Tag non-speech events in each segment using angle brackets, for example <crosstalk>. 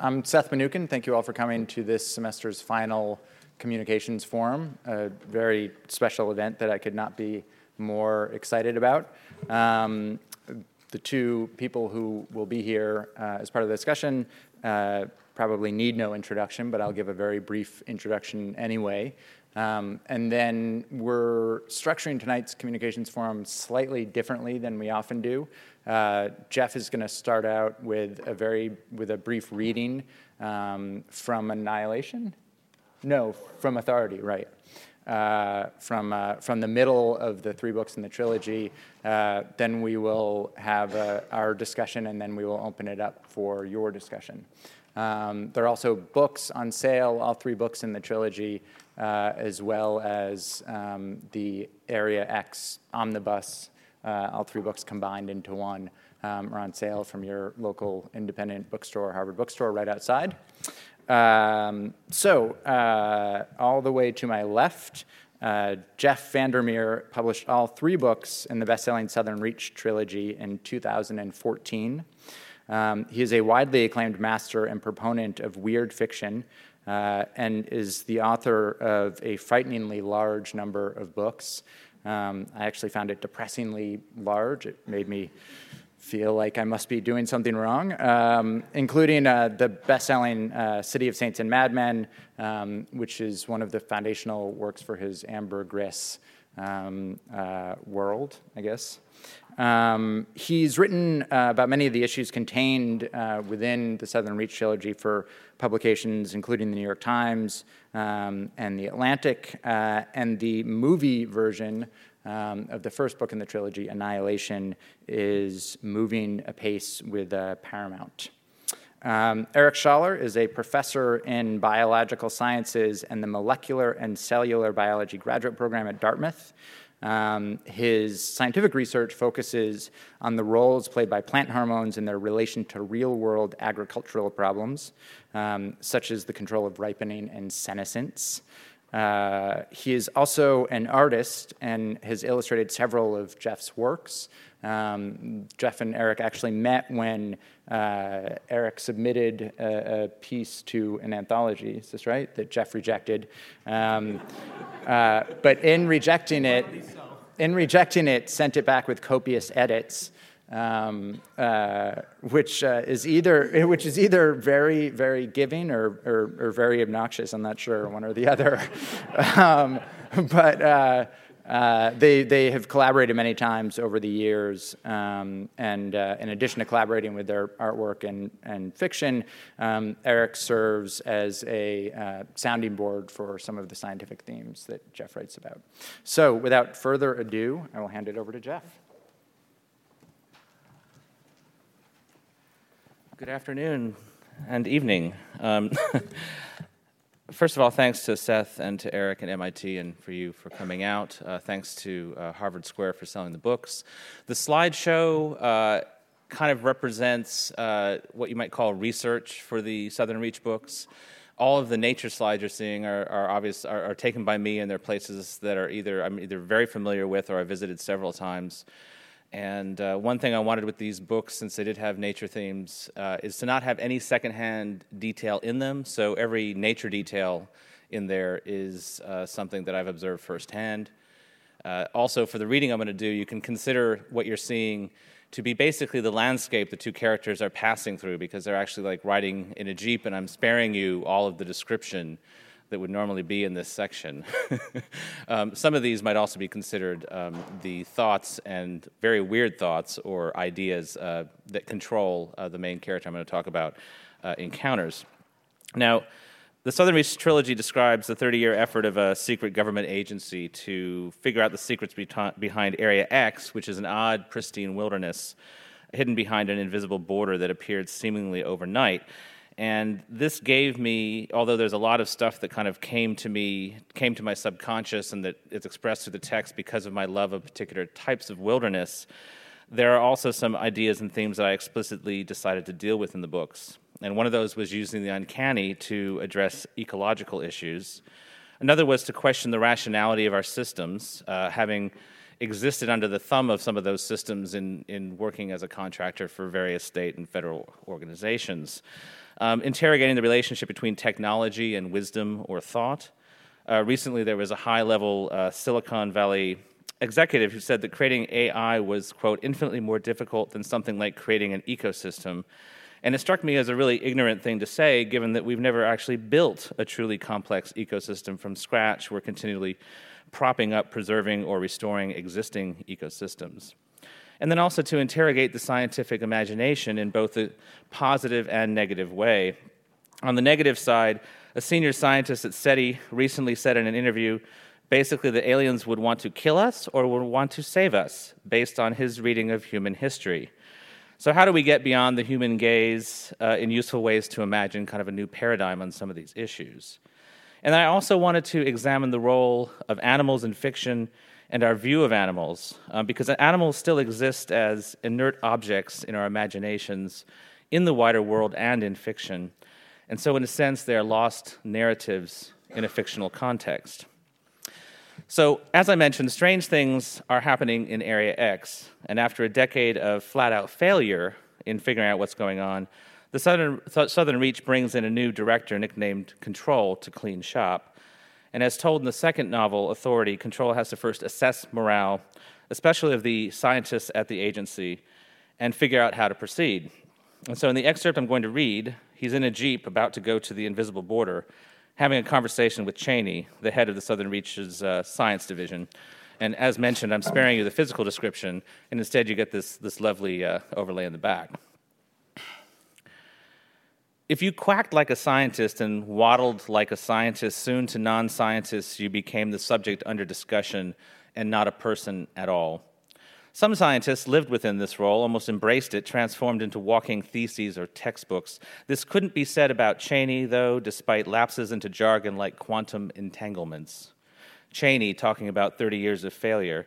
I'm Seth Mnookin. Thank you all for coming to this semester's final communications forum, a very special event that I could not be more excited about. Um, the two people who will be here uh, as part of the discussion uh, probably need no introduction, but I'll give a very brief introduction anyway. Um, and then we're structuring tonight's communications forum slightly differently than we often do. Uh, Jeff is going to start out with a very with a brief reading um, from Annihilation. No, from Authority, right? Uh, from uh, from the middle of the three books in the trilogy. Uh, then we will have uh, our discussion, and then we will open it up for your discussion. Um, there are also books on sale, all three books in the trilogy, as well as um, the Area X omnibus, uh, all three books combined into one, um, are on sale from your local independent bookstore, Harvard Bookstore, right outside. Um, so, uh, all the way to my left, uh, Jeff VanderMeer published all three books in the best selling Southern Reach trilogy in 2014. Um, he is a widely acclaimed master and proponent of weird fiction uh, and is the author of a frighteningly large number of books. Um, I actually found it depressingly large. It made me feel like I must be doing something wrong, um, including uh, the best selling uh, City of Saints and Madmen, um, which is one of the foundational works for his ambergris um, uh, world, I guess. Um, he's written uh, about many of the issues contained uh, within the Southern Reach trilogy for publications, including the New York Times um, and the Atlantic, uh, and the movie version um, of the first book in the trilogy, Annihilation, is moving apace with uh, Paramount. Um, Eric Schaller is a professor in biological sciences and the molecular and cellular biology graduate program at Dartmouth. Um, his scientific research focuses on the roles played by plant hormones in their relation to real world agricultural problems, um, such as the control of ripening and senescence. Uh, he is also an artist and has illustrated several of Jeff's works. Um, Jeff and Eric actually met when uh, Eric submitted a, a, piece to an anthology. Is this right? That Jeff rejected. Um, <laughs> uh, but in rejecting it, in rejecting it, sent it back with copious edits. Um, uh, which uh, is either <laughs> which is either very very giving or, or, or very obnoxious. I'm not sure one or the other, <laughs> um, but uh, they, they have collaborated many times over the years, um, and uh, in addition to collaborating with their artwork and, and fiction, um, Eric serves as a uh, sounding board for some of the scientific themes that Jeff writes about. So, without further ado, I will hand it over to Jeff. Good afternoon and evening. Um, <laughs> First of all, thanks to Seth and to Eric and MIT and for you for coming out. Uh, thanks to uh, Harvard Square for selling the books. The slideshow uh, kind of represents uh, what you might call research for the Southern Reach books. All of the nature slides you're seeing are, are obvious are, are taken by me, and they're places that are either I'm either very familiar with or I visited several times. And uh, one thing I wanted with these books, since they did have nature themes, uh, is to not have any secondhand detail in them. So every nature detail in there is uh, something that I've observed firsthand. Uh, also, for the reading I'm going to do, you can consider what you're seeing to be basically the landscape the two characters are passing through because they're actually like riding in a Jeep, and I'm sparing you all of the description that would normally be in this section. <laughs> um, some of these might also be considered um, the thoughts and very weird thoughts or ideas uh, that control uh, the main character I'm going to talk about uh, encounters. Now, the Southern Reach trilogy describes the 30 year effort of a secret government agency to figure out the secrets behind Area X, which is an odd, pristine wilderness hidden behind an invisible border that appeared seemingly overnight. And this gave me, although there's a lot of stuff that kind of came to me, came to my subconscious and that is expressed through the text because of my love of particular types of wilderness, there are also some ideas and themes that I explicitly decided to deal with in the books. And one of those was using the uncanny to address ecological issues. Another was to question the rationality of our systems, uh, having existed under the thumb of some of those systems in, in working as a contractor for various state and federal organizations. Um, interrogating the relationship between technology and wisdom or thought. Uh, recently, there was a high level uh, Silicon Valley executive who said that creating AI was, quote, infinitely more difficult than something like creating an ecosystem. And it struck me as a really ignorant thing to say, given that we've never actually built a truly complex ecosystem from scratch. We're continually propping up, preserving, or restoring existing ecosystems. And then also to interrogate the scientific imagination in both a positive and negative way. On the negative side, a senior scientist at SETI recently said in an interview basically that aliens would want to kill us or would want to save us based on his reading of human history. So, how do we get beyond the human gaze uh, in useful ways to imagine kind of a new paradigm on some of these issues? And I also wanted to examine the role of animals in fiction and our view of animals, um, because animals still exist as inert objects in our imaginations in the wider world and in fiction. And so, in a sense, they are lost narratives in a fictional context. So, as I mentioned, strange things are happening in Area X. And after a decade of flat out failure in figuring out what's going on, the Southern, Southern Reach brings in a new director nicknamed Control to clean shop. And as told in the second novel, Authority, Control has to first assess morale, especially of the scientists at the agency, and figure out how to proceed. And so in the excerpt I'm going to read, he's in a Jeep about to go to the invisible border, having a conversation with Cheney, the head of the Southern Reach's uh, science division. And as mentioned, I'm sparing you the physical description, and instead you get this, this lovely uh, overlay in the back. If you quacked like a scientist and waddled like a scientist, soon to non scientists you became the subject under discussion and not a person at all. Some scientists lived within this role, almost embraced it, transformed into walking theses or textbooks. This couldn't be said about Cheney, though, despite lapses into jargon like quantum entanglements. Cheney talking about 30 years of failure.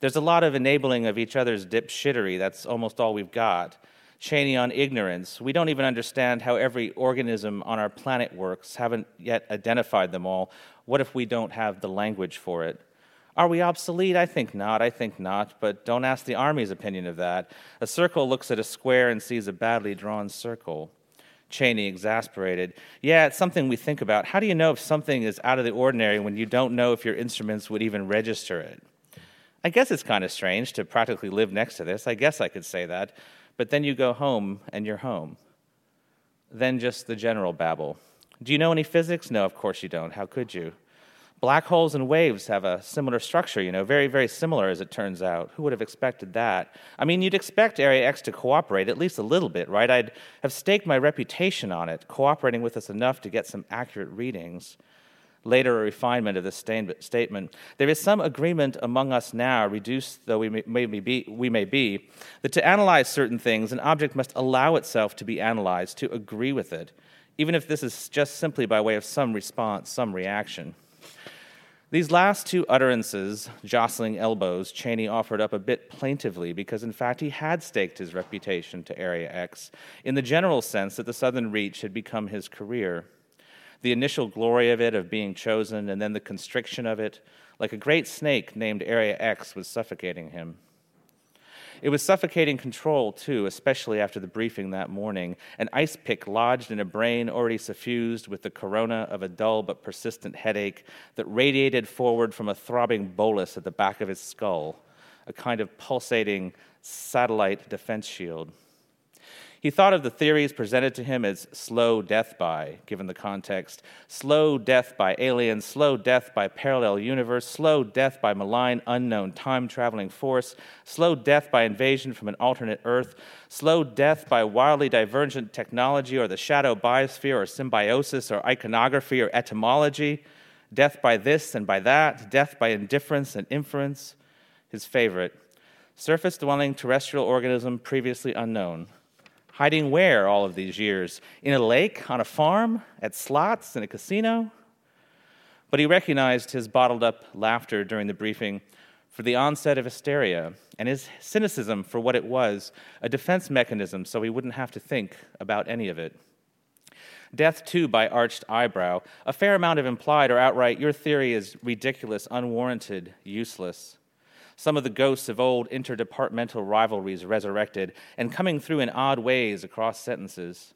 There's a lot of enabling of each other's dipshittery. That's almost all we've got. Cheney on ignorance. We don't even understand how every organism on our planet works, haven't yet identified them all. What if we don't have the language for it? Are we obsolete? I think not. I think not. But don't ask the Army's opinion of that. A circle looks at a square and sees a badly drawn circle. Cheney, exasperated. Yeah, it's something we think about. How do you know if something is out of the ordinary when you don't know if your instruments would even register it? I guess it's kind of strange to practically live next to this. I guess I could say that. But then you go home and you're home. Then just the general babble. Do you know any physics? No, of course you don't. How could you? Black holes and waves have a similar structure, you know, very, very similar as it turns out. Who would have expected that? I mean, you'd expect Area X to cooperate at least a little bit, right? I'd have staked my reputation on it, cooperating with us enough to get some accurate readings later a refinement of this statement. There is some agreement among us now, reduced though we may, be, we may be, that to analyze certain things, an object must allow itself to be analyzed, to agree with it, even if this is just simply by way of some response, some reaction. These last two utterances, jostling elbows, Cheney offered up a bit plaintively because, in fact, he had staked his reputation to Area X in the general sense that the Southern Reach had become his career the initial glory of it, of being chosen, and then the constriction of it, like a great snake named Area X, was suffocating him. It was suffocating control, too, especially after the briefing that morning. An ice pick lodged in a brain already suffused with the corona of a dull but persistent headache that radiated forward from a throbbing bolus at the back of his skull, a kind of pulsating satellite defense shield. He thought of the theories presented to him as slow death by, given the context slow death by aliens, slow death by parallel universe, slow death by malign unknown time traveling force, slow death by invasion from an alternate Earth, slow death by wildly divergent technology or the shadow biosphere or symbiosis or iconography or etymology, death by this and by that, death by indifference and inference. His favorite surface dwelling terrestrial organism previously unknown Hiding where all of these years? In a lake, on a farm, at slots, in a casino? But he recognized his bottled up laughter during the briefing for the onset of hysteria and his cynicism for what it was a defense mechanism so he wouldn't have to think about any of it. Death, too, by arched eyebrow, a fair amount of implied or outright, your theory is ridiculous, unwarranted, useless some of the ghosts of old interdepartmental rivalries resurrected and coming through in odd ways across sentences.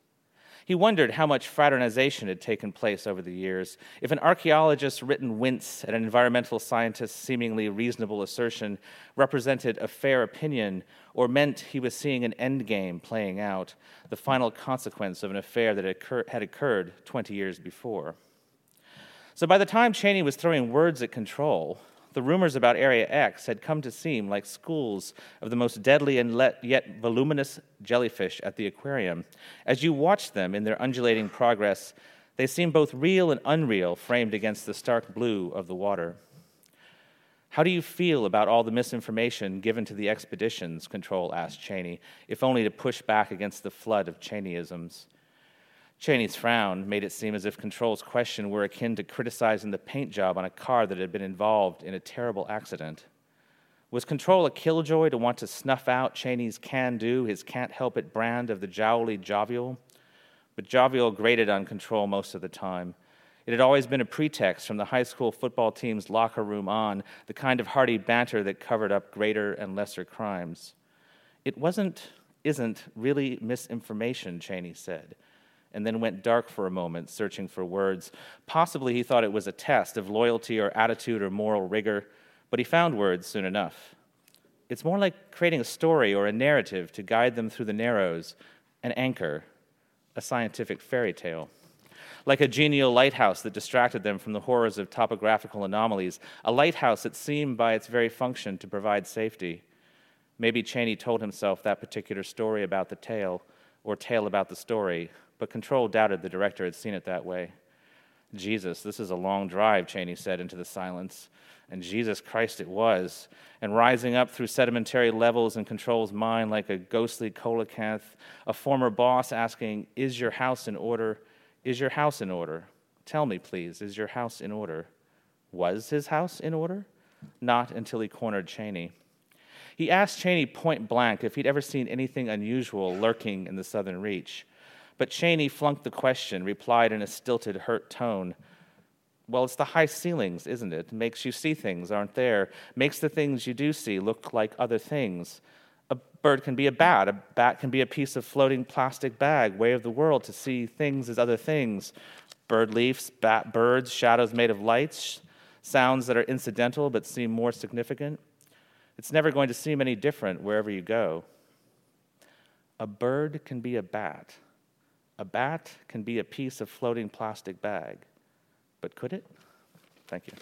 He wondered how much fraternization had taken place over the years. If an archaeologist's written wince at an environmental scientist's seemingly reasonable assertion represented a fair opinion or meant he was seeing an endgame playing out, the final consequence of an affair that had occurred 20 years before. So by the time Cheney was throwing words at control, the rumors about Area X had come to seem like schools of the most deadly and yet voluminous jellyfish at the aquarium. As you watched them in their undulating progress, they seemed both real and unreal, framed against the stark blue of the water. How do you feel about all the misinformation given to the expeditions? Control asked Cheney, if only to push back against the flood of Cheneyisms. Cheney's frown made it seem as if Control's question were akin to criticizing the paint job on a car that had been involved in a terrible accident. Was Control a killjoy to want to snuff out Cheney's can do, his can't help it brand of the jowly jovial? But jovial grated on Control most of the time. It had always been a pretext from the high school football team's locker room on, the kind of hearty banter that covered up greater and lesser crimes. It wasn't, isn't really misinformation, Cheney said and then went dark for a moment, searching for words. Possibly he thought it was a test of loyalty or attitude or moral rigor, but he found words soon enough. It's more like creating a story or a narrative to guide them through the narrows, an anchor, a scientific fairy tale. Like a genial lighthouse that distracted them from the horrors of topographical anomalies, a lighthouse that seemed by its very function to provide safety. Maybe Cheney told himself that particular story about the tale, or tale about the story, but Control doubted the director had seen it that way. Jesus, this is a long drive, Cheney said into the silence. And Jesus Christ it was. And rising up through sedimentary levels in Control's mind like a ghostly coelacanth, a former boss asking, Is your house in order? Is your house in order? Tell me, please, is your house in order? Was his house in order? Not until he cornered Cheney. He asked Cheney point blank if he'd ever seen anything unusual lurking in the southern reach. But Cheney flunked the question, replied in a stilted, hurt tone. Well, it's the high ceilings, isn't it? Makes you see things aren't there. Makes the things you do see look like other things. A bird can be a bat. A bat can be a piece of floating plastic bag, way of the world to see things as other things. Bird leaves, bat birds, shadows made of lights, sounds that are incidental but seem more significant. It's never going to seem any different wherever you go. A bird can be a bat. A bat can be a piece of floating plastic bag, but could it? Thank you.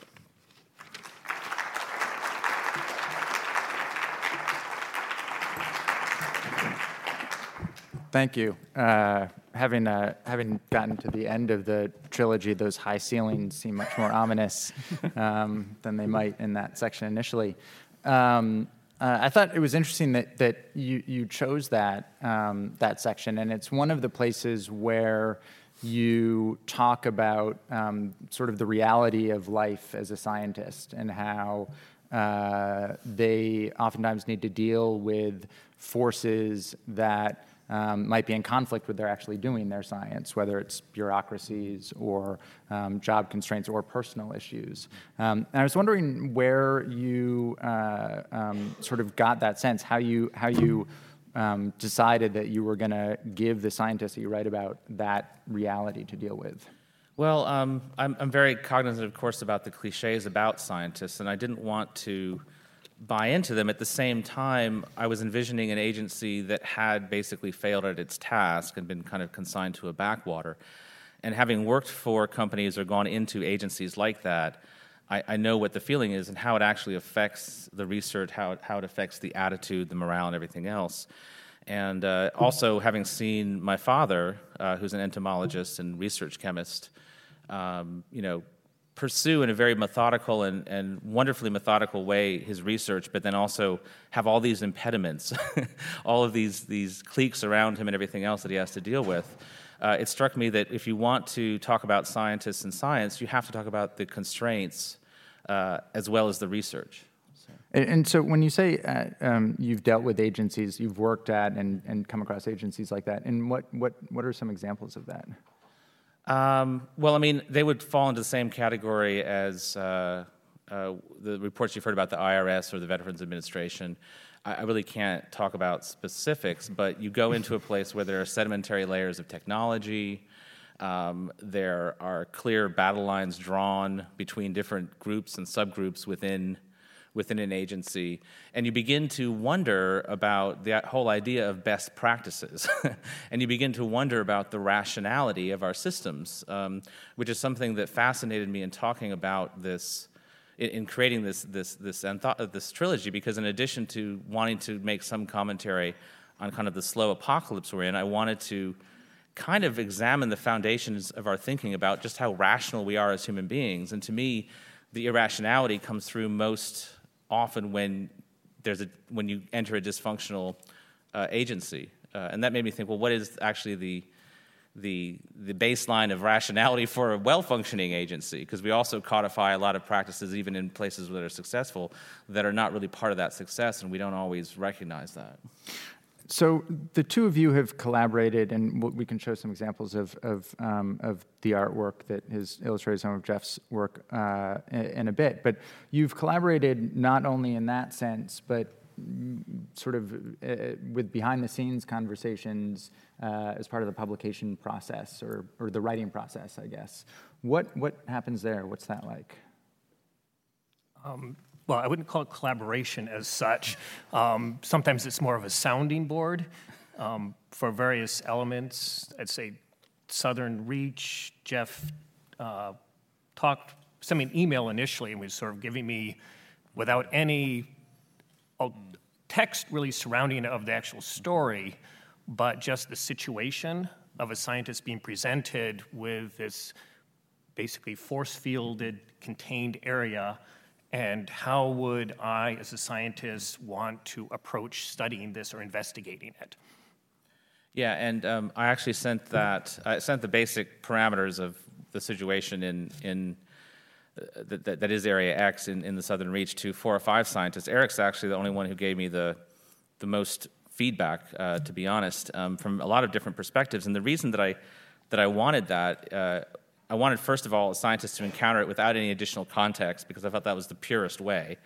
Thank you. Uh, having uh, having gotten to the end of the trilogy, those high ceilings seem much more ominous <laughs> um, than they might in that section initially. Um, uh, I thought it was interesting that, that you, you chose that, um, that section, and it's one of the places where you talk about um, sort of the reality of life as a scientist and how uh, they oftentimes need to deal with forces that um, might be in conflict with their actually doing their science, whether it's bureaucracies or um, job constraints or personal issues. Um, and I was wondering where you uh, um, sort of got that sense, how you how you um, decided that you were going to give the scientists that you write about that reality to deal with. Well, um, I'm, I'm very cognizant, of course, about the cliches about scientists, and I didn't want to buy into them. At the same time, I was envisioning an agency that had basically failed at its task and been kind of consigned to a backwater. And having worked for companies or gone into agencies like that, I, I know what the feeling is and how it actually affects the research, how it, how it affects the attitude, the morale, and everything else. And uh, also, having seen my father, uh, who's an entomologist and research chemist, um, you know, pursue in a very methodical and, and wonderfully methodical way his research, but then also have all these impediments, <laughs> all of these, these cliques around him and everything else that he has to deal with. Uh, it struck me that if you want to talk about scientists and science, you have to talk about the constraints uh, as well as the research. And, and, so when you say uh, um, you've dealt with agencies, you've worked at and, and come across agencies like that, and what, what, what are some examples of that? Um, well, I mean, they would fall into the same category as uh, uh, the reports you've heard about the IRS or the Veterans Administration. I really can't talk about specifics, but you go into a place where there are sedimentary layers of technology. Um, there are clear battle lines drawn between different groups and subgroups within within an agency, and you begin to wonder about the whole idea of best practices, <laughs> and you begin to wonder about the rationality of our systems, um, which is something that fascinated me in talking about this in, creating this this this antho- this trilogy because in addition to wanting to make some commentary on kind of the slow apocalypse we're in, I wanted to kind of examine the foundations of our thinking about just how rational we are as human beings. And to me, the irrationality comes through most often when there's a when you enter a dysfunctional uh, agency, uh, and that made me think, well, what is actually the the, the baseline of rationality <laughs> for a well functioning agency, because we also codify a lot of practices, even in places that are successful, that are not really part of that success, and we don't always recognize that. So the two of you have collaborated, and we can show some examples of of, um, of the artwork that has illustrated some of Jeff's work uh, in a bit. But you've collaborated not only in that sense, but sort of uh, with behind the scenes conversations uh, as part of the publication process or, or the writing process, I guess. What, what happens there? What's that like? Um, well, I wouldn't call it collaboration as such. Um, sometimes it's more of a sounding board um, for various elements. I'd say Southern Reach, Jeff uh, talked, sent me an email initially and was sort of giving me, without any text really surrounding of the actual story, but just the situation of a scientist being presented with this basically force fielded, contained area. And how would I, as a scientist, want to approach studying this or investigating it? Yeah, and um, I actually sent that. I sent the basic parameters of the situation in in that, that is Area X in, in the Southern Reach to four or five scientists. Eric's actually the only one who gave me the, the most feedback, uh, to be honest, um, from a lot of different perspectives. And the reason that I, that I wanted that, uh, I wanted, first of all, scientists to encounter it without any additional context because I thought that was the purest way.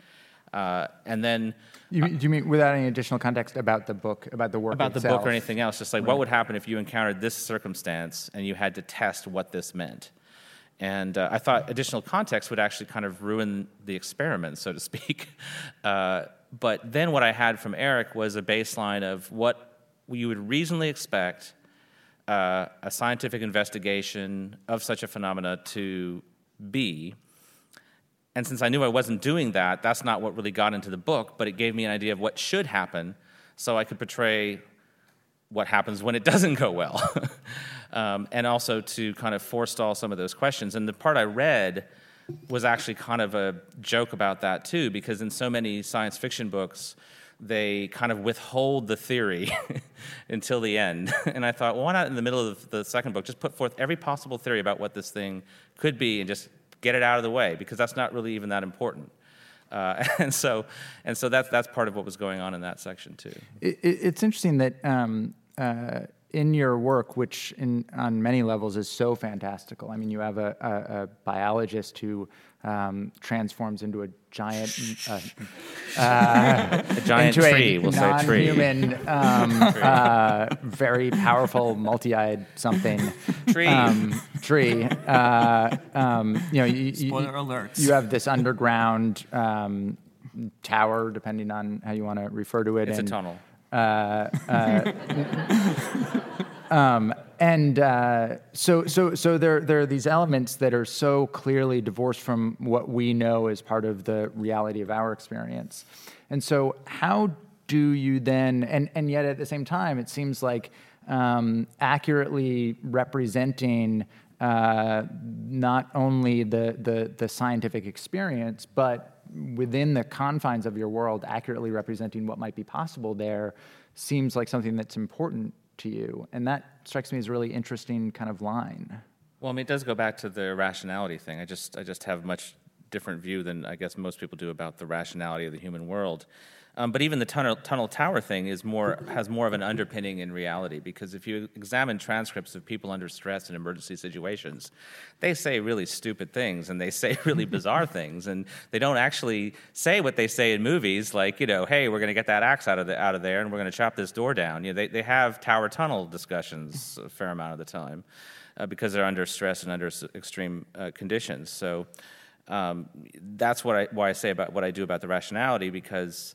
Uh, and then. You, do you mean without any additional context about the book, about the work About itself? the book or anything else? Just like right. what would happen if you encountered this circumstance and you had to test what this meant? And uh, I thought additional context would actually kind of ruin the experiment, so to speak. <laughs> Uh, but then what I had from Eric was a baseline of what you would reasonably expect uh, a scientific investigation of such a phenomena to be. And since I knew I wasn't doing that, that's not what really got into the book, but it gave me an idea of what should happen so I could portray what happens when it <laughs> doesn't go well. <laughs> um, and also to kind of forestall some of those questions. And the part I read was actually kind of a joke about that too, because in so many science fiction books, they kind of withhold the theory <laughs> until the end. <laughs> and I thought, well, why not in the middle of the second book just put forth every possible theory about what this thing could be and just get it out of the way because that's not really even that important. Uh, <laughs> and so, and so that's that's part of what was going on in that section too. It, it's interesting that um, uh, in your work, which in, on many levels is so fantastical. I mean, you have a, a, a biologist who um, transforms into a giant, uh, <laughs> uh, a giant tree. A we'll say tree. Non-human, um, <laughs> uh, very powerful, multi-eyed something. Tree. Um, tree. Uh, um, you know, you, Spoiler alerts. You have this underground um, tower, depending on how you want to refer to it. It's and, a tunnel. Uh, uh, <laughs> um, and uh, so, so, so there, there are these elements that are so clearly divorced from what we know as part of the reality of our experience. And so, how do you then, and, and yet at the same time, it seems like um, accurately representing uh, not only the, the, the scientific experience, but within the confines of your world, accurately representing what might be possible there seems like something that's important to you. And that strikes me as a really interesting kind of line. Well, I mean, it does go back to the rationality thing. I just, I just have much different view than I guess most people do about the rationality of the human world. Um, but even the tunnel, tunnel tower thing is more has more of an underpinning in reality because if you examine transcripts of people under stress in emergency situations, they say really stupid things and they <laughs> say really <laughs> bizarre things and they don't actually say what they say in movies like you know hey we're going to get that axe out of the, out of there and we're going to chop this door down. You know they they have tower tunnel discussions a fair amount of the time uh, because they're under stress and under extreme uh, conditions. So. Um, that's what I, why I say about what I do about the rationality because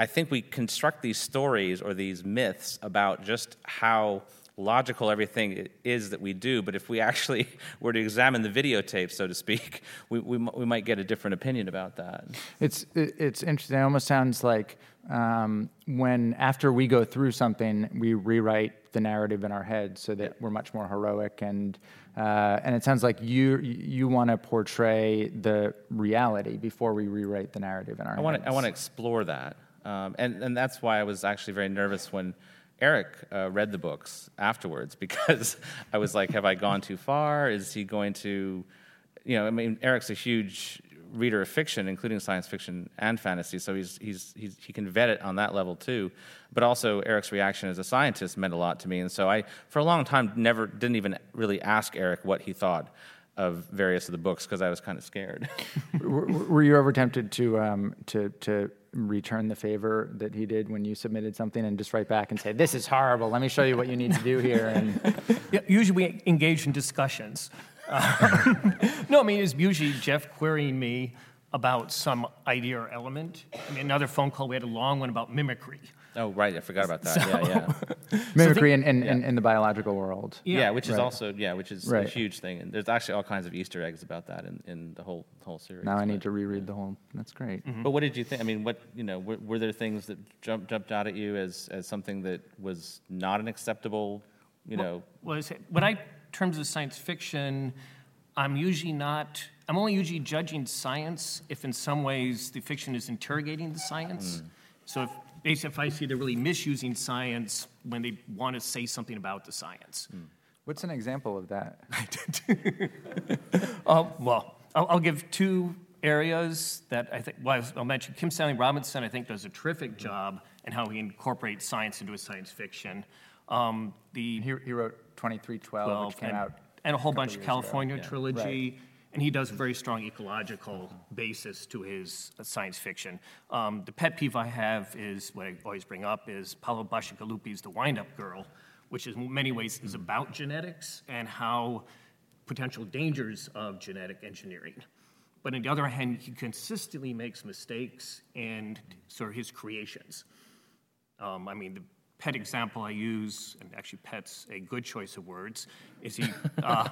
I think we construct these stories or these myths about just how logical everything is that we do, but if we actually <laughs> were to examine the videotape, so to speak, we, we, we might get a different opinion about that. It's, it's interesting. It almost sounds like um, when after we go through something, we rewrite the narrative in our head so that yeah. we're much more heroic and uh, and it sounds like you you want to portray the reality before we rewrite the narrative in our heads. I want I want to explore that. Um, and, and that's why I was actually very nervous when Eric uh, read the books afterwards <laughs> because I was like, have I gone too far? Is he going to, you know, I mean, Eric's a huge reader of fiction, including science fiction and fantasy, so he's, he's, he's, he can vet it on that level too. But also, Eric's reaction as a scientist meant a lot to me, and so I, for a long time, never didn't even really ask Eric what he thought of various of the books because I was kind of scared. <laughs> were, were, you ever tempted to um, to to return the favor that he did when you submitted something and just write back and say, "This is horrible. Let me show you what you need to do here." And <laughs> yeah, usually we engage in discussions. Uh, <laughs> no, I mean it's usually Jeff querying me about some idea or element. I mean, another phone call we had a long one about mimicry. Oh, right. I forgot about that. So, yeah, yeah. <laughs> Mimicry in, in, yeah. in, in, the biological world. Yeah, yeah which is right. also, yeah, which is right. a huge thing. And there's actually all kinds of Easter eggs about that in, in the whole whole series. Now I need to reread the whole. That's great. Mm-hmm. But what did you think? I mean, what, you know, were, were, there things that jumped, jumped out at you as, as something that was not an acceptable, you know? Well, well when I, terms of science fiction, I'm usually not, I'm only usually judging science if in some ways the fiction is interrogating the science. Mm. So if basically if I see they're really misusing science when they want to say something about the science. Mm. What's an example of that? <laughs> uh, <laughs> well, I'll, I'll, give two areas that I think, well, I'll mention Kim Stanley Robinson, I think, does a terrific job in how he incorporates science into his science fiction. Um, the, he, he wrote 2312, which came and, out. And a whole bunch of California yeah. trilogy. Right and he does a very strong ecological basis to his uh, science fiction. Um, the pet peeve I have is what I always bring up is Paolo Bacigalupi's The Wind-Up Girl, which in many ways is about genetics and how potential dangers of genetic engineering. But on the other hand, he consistently makes mistakes in sort of his creations. Um, I mean, the pet example I use, and actually pet's a good choice of words, is he <laughs> uh,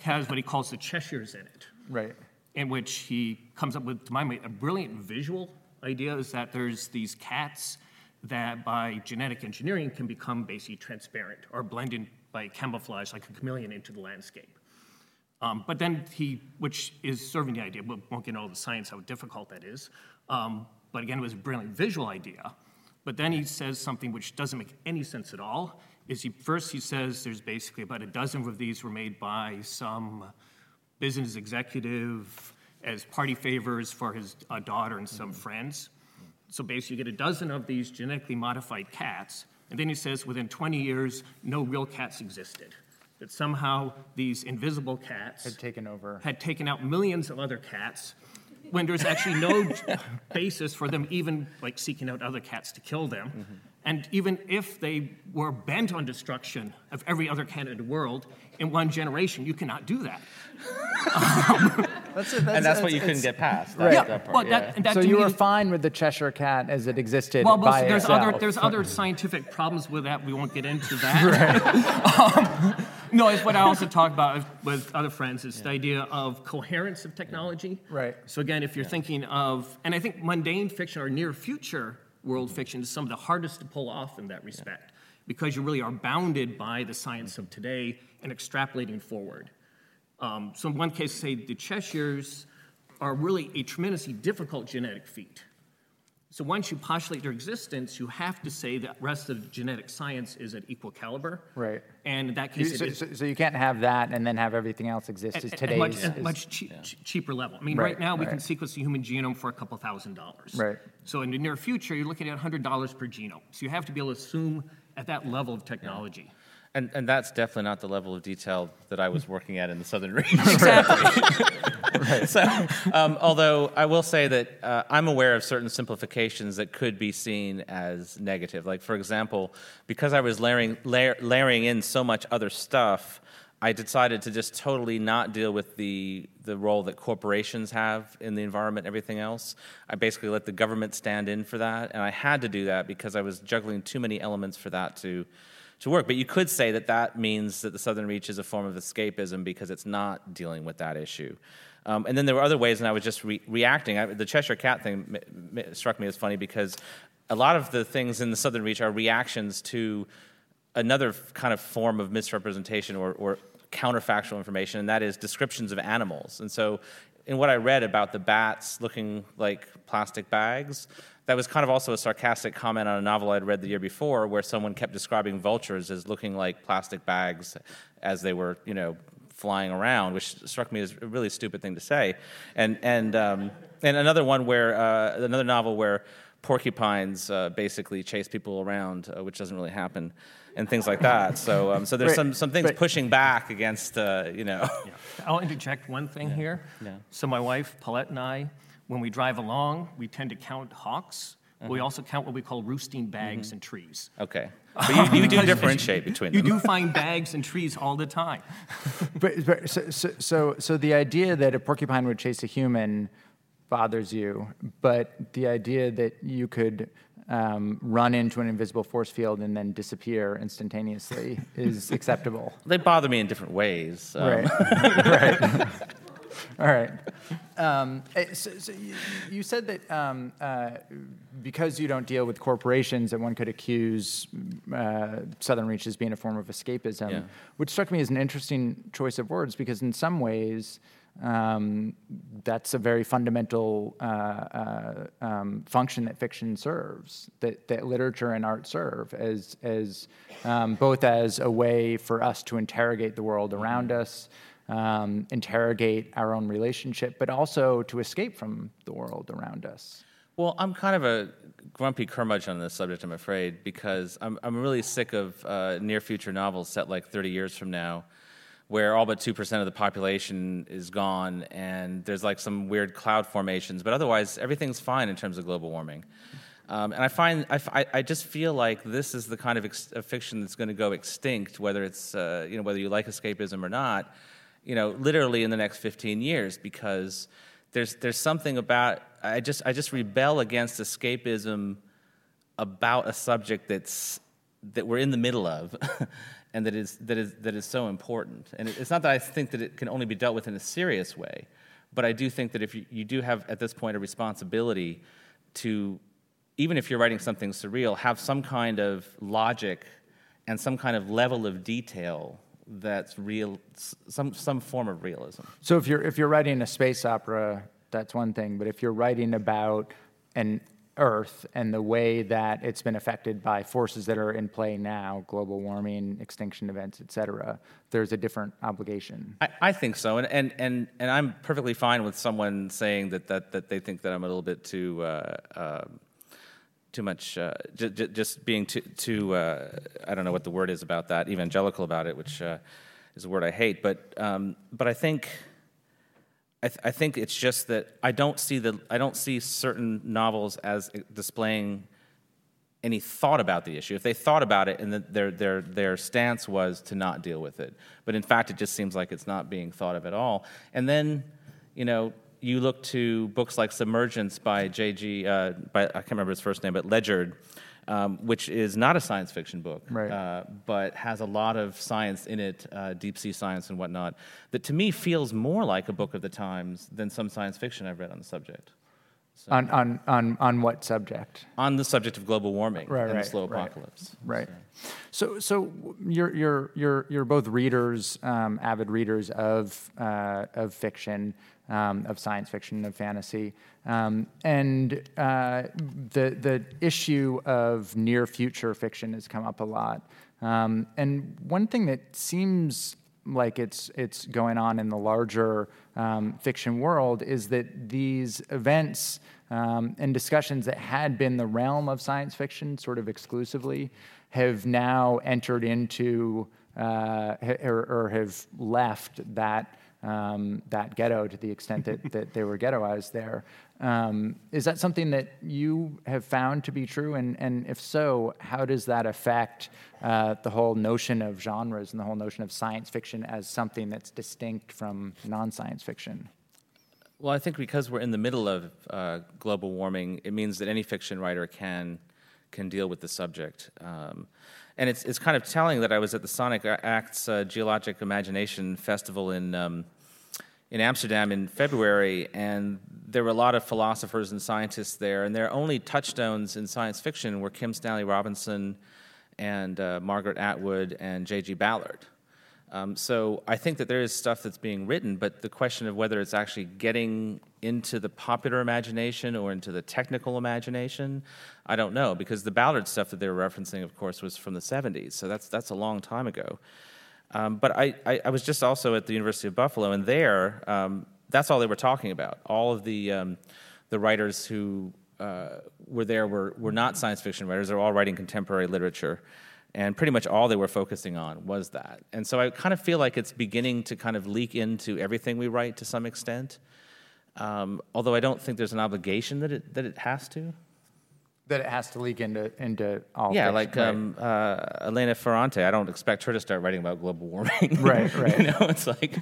has what he calls the Cheshires in it. Right. In which he comes up with, to my mind, a brilliant visual idea is that there's these cats that by genetic engineering can become basically transparent or blend in by camouflage like a chameleon into the landscape. Um, but then he, which is serving the idea, we won't get into all the science how difficult that is. Um, but again, it was a brilliant visual idea. But then he says something which doesn't make any sense at all. Is he first he says there's basically about a dozen of these were made by some business executive as party favors for his uh, daughter and some mm-hmm. friends. So basically, you get a dozen of these genetically modified cats, and then he says within 20 years, no real cats existed. That somehow these invisible cats had taken over, had taken out millions of other cats, when there's actually no <laughs> basis for them even like seeking out other cats to kill them. Mm-hmm. And even if they were bent on destruction of every other cat in the world, in one generation, you cannot do that. um, <laughs> that's it, that's, and that's what you couldn't get past. That, yeah, that part, well, yeah. That so you were fine with the Cheshire Cat as it existed well, by there's itself. other there's other scientific problems with that. We won't get into that. <laughs> um, no, it's what I also talk about with other friends. It's yeah. the idea of coherence of technology. Right. So again, if you're yeah. thinking of, and I think mundane fiction or near future world fiction is some of the hardest to pull off in that respect, because you really are bounded by the science of today and extrapolating forward. Um, so in one case, say the Cheshires are really a tremendously difficult genetic feat. So once you postulate their existence, you have to say that rest of genetic science is at equal caliber. Right. And in that You- case, it So, is so- so you can't have that and then have everything else exist as at- at today's. much, at is- much chea- ch- cheaper level. I mean, Right, right now, we can right. sequence the human genome for a couple thousand dollars. Right. So in the near future, you're looking at $100 per genome. So you have to be able to assume at that level of technology. And, and that's definitely not the level of detail that I was working at in the Southern <laughs> <laughs> <laughs> Region. So, um, although I will say that uh, I'm aware of certain simplifications that could be seen as negative. Like, for example, because I was layering, layer, layering in so much other stuff, I decided to just totally not deal with the, the role that corporations have in the environment and everything else. I basically let the government stand in for that, and I had to do that because I was juggling too many elements for that to, to work. But you could say that that means that the Southern Reach is a form of escapism because it's not dealing with that issue. Um, and then there were other ways, and I was just re- reacting. I, the Cheshire Cat thing m- m- struck me as funny because a lot of the things in the Southern Reach are reactions to another kind of form of misrepresentation or, or counterfactual information, and that is descriptions of animals. And so, in what I read about the bats looking like plastic bags, that was kind of also a sarcastic comment on a novel I'd read the year before, where someone kept describing vultures as looking like plastic bags as they were, you know, flying around, which struck me as a really stupid thing to say. And and um, and another one where uh, another novel where porcupines uh, basically chase people around, uh, which doesn't really happen, and things like that. So um, so there's Right, some some things right. pushing back against uh, you know. I'll interject one thing here. yeah. So my wife, Paulette, and I, when we drive along, we tend to count hawks. Uh-huh. We also count what we call roosting bags Mm-hmm. in trees. Okay, but you, you do differentiate between You them. do <laughs> find bags and trees all the time. <laughs> But, but so, so, so, so the idea that a porcupine would chase a human bothers you, but the idea that you could um, run into an invisible force field and then disappear instantaneously is <laughs> acceptable. They bother me in different ways. Um, Right. right. All right. Um, eh, so, so you, you said that um, uh, because you don't deal with corporations, that one could accuse uh, Southern Reach as being a form of escapism, Yeah. which struck me as an interesting choice of words because, in some ways, um, that's a very fundamental uh, uh, um, function that fiction serves, that, that literature and art serve as, as um, both as a way for us to interrogate the world around us, um, interrogate our own relationship, but also to escape from the world around us. Well, I'm kind of a grumpy curmudgeon on this subject, I'm afraid, because I'm, I'm really sick of uh, near future novels set like 30 years from now, where all but 2% of the population is gone and there's like some weird cloud formations, but otherwise everything's fine in terms of global warming. Um, and I find, I, I- just feel like this is the kind of, ex- fiction that's going to go extinct, whether it's, uh, you know, whether you like escapism or not, you know, literally in the next 15 years, because there's, there's something about, I just, I just rebel against escapism about a subject that's that we're in the middle of <laughs> and that is that is that is so important. And it's not that i think that it can only be dealt with in a serious way but i do think that if you, you do have at this point a responsibility to even if you're writing something surreal have some kind of logic and some kind of level of detail that's real some some form of realism So if you're if you're writing a space opera, that's one thing. But if you're writing about an Earth and the way that it's been affected by forces that are in play now, global warming, extinction events, et cetera, there's a different obligation. I, I think so, and, and, and, and I'm perfectly fine with someone saying that, that, that they think that I'm a little bit too uh, um too much, uh, j- j- just being too, too uh, I don't know what the word is about that, evangelical about it, which uh, is a word I hate. But um, but I think I, th- I think it's just that I don't see the I don't see certain novels as displaying any thought about the issue. If they thought about it and that their, their, their stance was to not deal with it. But in fact, it just seems like it's not being thought of at all. And then, you know, you look to books like Submergence by J.G., uh, by, I can't remember his first name, but Ledgard, um, which is not a science fiction book, Right. uh, but has a lot of science in it, uh, deep sea science and whatnot, that to me feels more like a book of the times than some science fiction I've read on the subject. So, On, on, on, on what subject? on the subject of global warming Right, and right, the slow apocalypse. Right. So, so you're, you're, you're, you're both readers, um, avid readers of, uh, of fiction, um, of science fiction, and fantasy. Um, and uh, the, the issue of near future fiction has come up a lot. Um, and one thing that seems like it's it's going on in the larger um, fiction world is that these events um, and discussions that had been the realm of science fiction sort of exclusively have now entered into uh, or, or have left that um, that ghetto to the extent that, that they were ghettoized there. Um, is that something that you have found to be true? And, and if so, how does that affect uh, the whole notion of genres and the whole notion of science fiction as something that's distinct from non science fiction? Well, I think because we're in the middle of uh, global warming, it means that any fiction writer can can deal with the subject. Um, and it's it's kind of telling that I was at the Sonic Acts uh, Geologic Imagination Festival in um, in Amsterdam in February, and there were a lot of philosophers and scientists there, and their only touchstones in science fiction were Kim Stanley Robinson and uh, Margaret Atwood and J.G. Ballard. Um, so I think that there is stuff that's being written, but the question of whether it's actually getting into the popular imagination or into the technical imagination, I don't know, because the Ballard stuff that they were referencing, of course, was from the 70s, so that's, that's a long time ago. Um, but I, I, I was just also at the University of Buffalo, and there, um, that's all they were talking about. All of the, um, the writers who uh, were there were, were not science fiction writers, they were all writing contemporary literature. And pretty much all they were focusing on was that. And so I kind of feel like it's beginning to kind of leak into everything we write to some extent. Um, although I don't think there's an obligation that it, that it has to. That it has to leak into into all. Yeah, like right. um, uh, Elena Ferrante. I don't expect her to start writing about global warming. Right, right. <laughs> you know, it's like,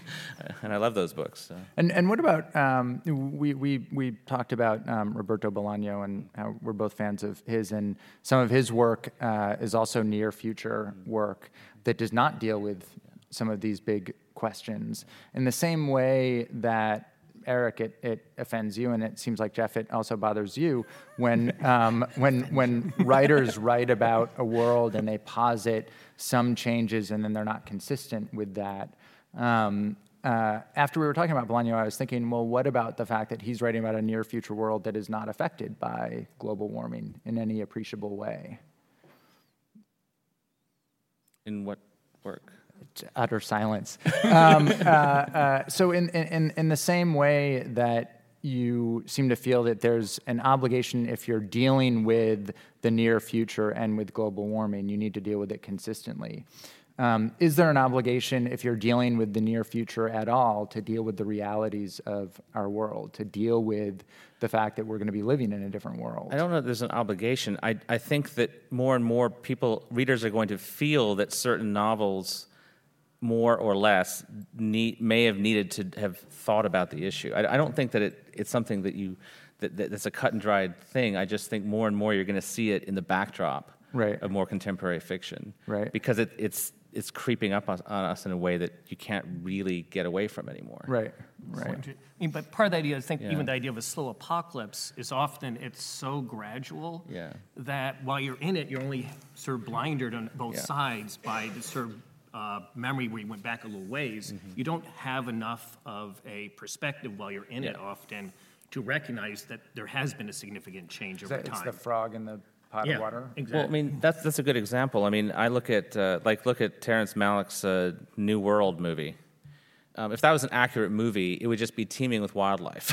and I love those books. So. And and what about um, we we we talked about um, Roberto Bolaño and how we're both fans of his and some of his work uh, is also near future work that does not deal with some of these big questions in the same way that. Eric, it, it offends you, and it seems like Jeff, it also bothers you when um, when when writers write about a world and they posit some changes and then they're not consistent with that. Um, uh, after we were talking about Bolaño, I was thinking, well, what about the fact that he's writing about a near future world that is not affected by global warming in any appreciable way? In what work? Utter silence. <laughs> um, uh, uh, so, in, in, in the same way that you seem to feel that there's an obligation if you're dealing with the near future and with global warming, you need to deal with it consistently. Um, is there an obligation if you're dealing with the near future at all to deal with the realities of our world, to deal with the fact that we're going to be living in a different world? I don't know that there's an obligation. I, I think that more and more people, readers, are going to feel that certain novels, more or less, need, may have needed to have thought about the issue. I, I don't think that it, it's something that you that, that, that's a cut and dried thing. I just think more and more you're going to see it in the backdrop Right. of more contemporary fiction, Right. Because it, it's it's creeping up on, on us in a way that you can't really get away from anymore. Right, right. I mean, but part of the idea, I think, Yeah. even the idea of a slow apocalypse is often it's so gradual Yeah. that while you're in it, you're only sort of blinded on both Yeah. sides by the sort of uh, memory where you went back a little ways. Mm-hmm. You don't have enough of a perspective while you're in it often to recognize that there has been a significant change Is over that- It's time. the frog in the pot yeah, of water? exactly. Well, I mean, that's that's a good example. I mean, I look at uh, like look at Terrence Malick's uh, New World movie. Um, if that was an accurate movie, it would just be teeming with wildlife.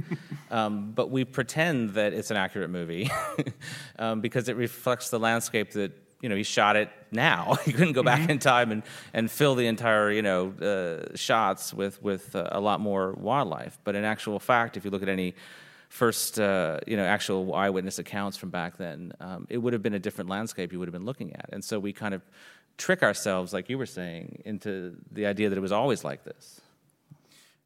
<laughs> um, but we pretend that it's an accurate movie <laughs> um, because it reflects the landscape that you know he shot it now. <laughs> he couldn't go back in time and, and fill the entire you know uh, shots with with uh, a lot more wildlife. But in actual fact, if you look at any first uh, you know actual eyewitness accounts from back then, um, it would have been a different landscape you would have been looking at. And so we kind of trick ourselves, like you were saying, into the idea that it was always like this.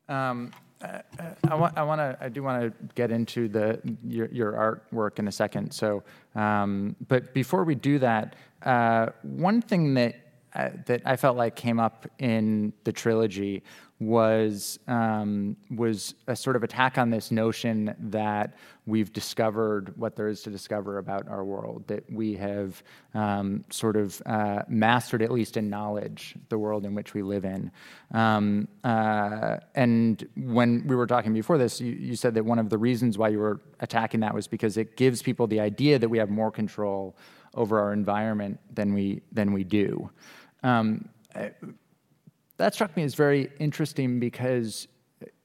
Um, uh, uh, I want, I want to, I do want to get into the your, your artwork in a second. So, um, but before we do that, uh, one thing that uh, that I felt like came up in the trilogy was um, was a sort of attack on this notion that we've discovered what there is to discover about our world, that we have um, sort of uh, mastered, at least in knowledge, the world in which we live in. Um, uh, and when we were talking before this, you, you said that one of the reasons why you were attacking that was because it gives people the idea that we have more control over our environment than we than we do. Um, that struck me as very interesting because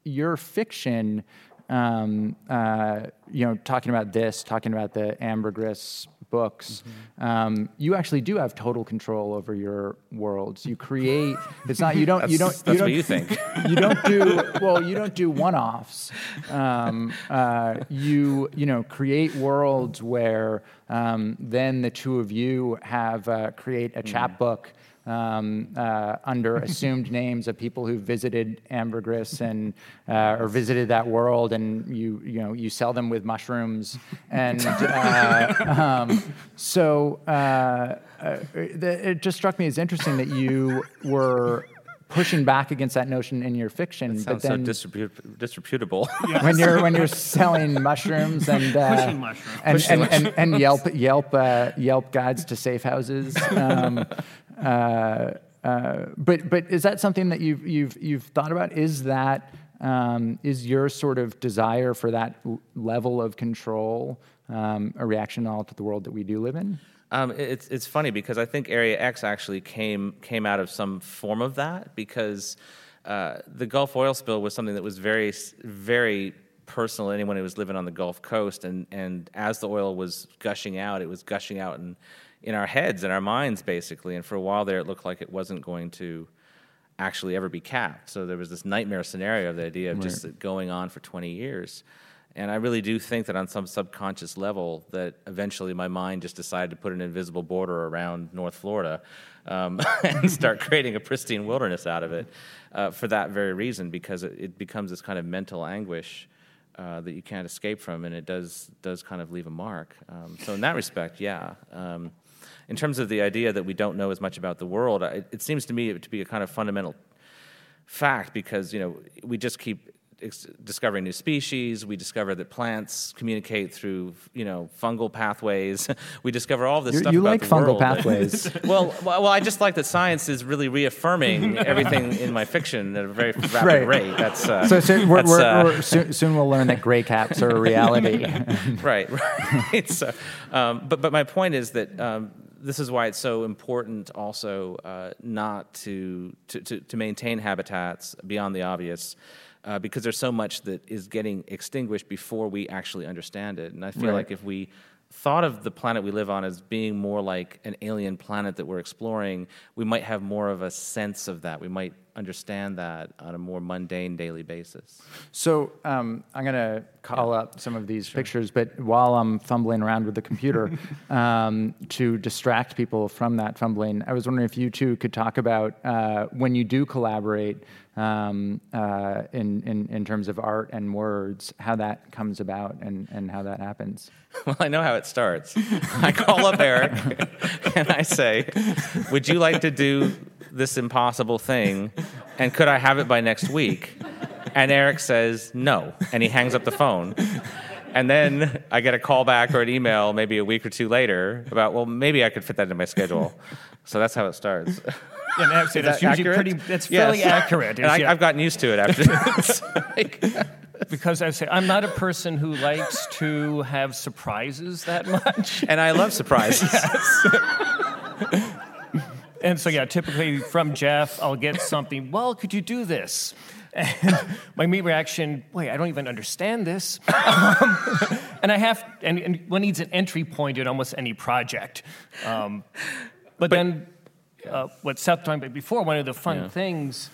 your fiction, um, uh, you know, talking about this, talking about the ambergris books, mm-hmm. um, you actually do have total control over your worlds. You create. It's not you don't you don't. That's you don't, what you think. <laughs> You don't do <laughs> well. You don't do one-offs. Um, uh, you you know create worlds where um, then the two of you have uh, create a chapbook um, uh, under <laughs> assumed names of people who visited ambergris and uh, or visited that world, and you you know you sell them with mushrooms, and uh, <laughs> um, so uh, uh, it just struck me as interesting that you were pushing back against that notion in your fiction. That but then, so disreput- disreputable. Yes. when you're when you're selling mushrooms and uh, mushrooms. and, and, and, and, Yelp Yelp uh, Yelp guides to safe houses. Um, <laughs> uh, uh, but but is that something that you've you've you've thought about? Is that um, is your sort of desire for that l- level of control um, a reaction all to the world that we do live in? Um, it's it's funny because I think Area X actually came came out of some form of that because uh, the Gulf oil spill was something that was very very personal to anyone who was living on the Gulf Coast, and and as the oil was gushing out, it was gushing out in in our heads and our minds basically. And for a while there, it looked like it wasn't going to actually ever be capped. So there was this nightmare scenario of the idea of right. just going on for 20 years. And I really do think that on some subconscious level, that eventually my mind just decided to put an invisible border around North Florida um, <laughs> and start <laughs> creating a pristine wilderness out of it uh, for that very reason, because it, it, becomes this kind of mental anguish uh, that you can't escape from, and it does does kind of leave a mark. Um, so in that respect, yeah. Um, in terms of the idea that we don't know as much about the world, it, it seems to me to be a kind of fundamental fact because you know we just keep discovering new species. We discover that plants communicate through, you know, fungal pathways. <laughs> we discover all this You're, stuff you about like the fungal world. pathways. <laughs> well, well, I just like that science is really reaffirming <laughs> everything in my fiction at a very rapid right. rate. That's uh, so. Soon, we're, we're, uh, we're, soon, soon, we'll learn that gray caps are a reality. right, right. So, um, but but my point is that. Um, this is why it's so important also uh, not to, to, to, to, maintain habitats beyond the obvious uh, because there's so much that is getting extinguished before we actually understand it. And I feel right. like if we thought of the planet we live on as being more like an alien planet that we're exploring, we might have more of a sense of that. We might understand that on a more mundane daily basis. So um, I'm going to call yeah. up some of these sure. pictures, but while I'm fumbling around with the computer <laughs> um, to distract people from that fumbling, I was wondering if you two could talk about uh, when you do collaborate um, uh, in, in, in terms of art and words, how that comes about and, and how that happens. <laughs> Well, I know how it starts. I call up Eric <laughs> and I say, Would you like to do this impossible thing? And could I have it by next week? And Eric says, No. And he hangs up the phone. And then I get a call back or an email maybe a week or two later about, well, maybe I could fit that into my schedule. So that's how it starts. And actually, that's usually pretty. That's fairly yes. accurate. and I, have gotten used to it after. <laughs> because I say I'm not a person who likes to have surprises that much, and I love surprises. <laughs> and so, yeah, typically from Jeff, I'll get something. Well, could you do this? And <laughs> my immediate reaction, wait, I don't even understand this. Um, <laughs> and I have, and, and, one needs an entry point in almost any project. Um, but, but, then uh, what Seth talked about before, one of the fun yeah. things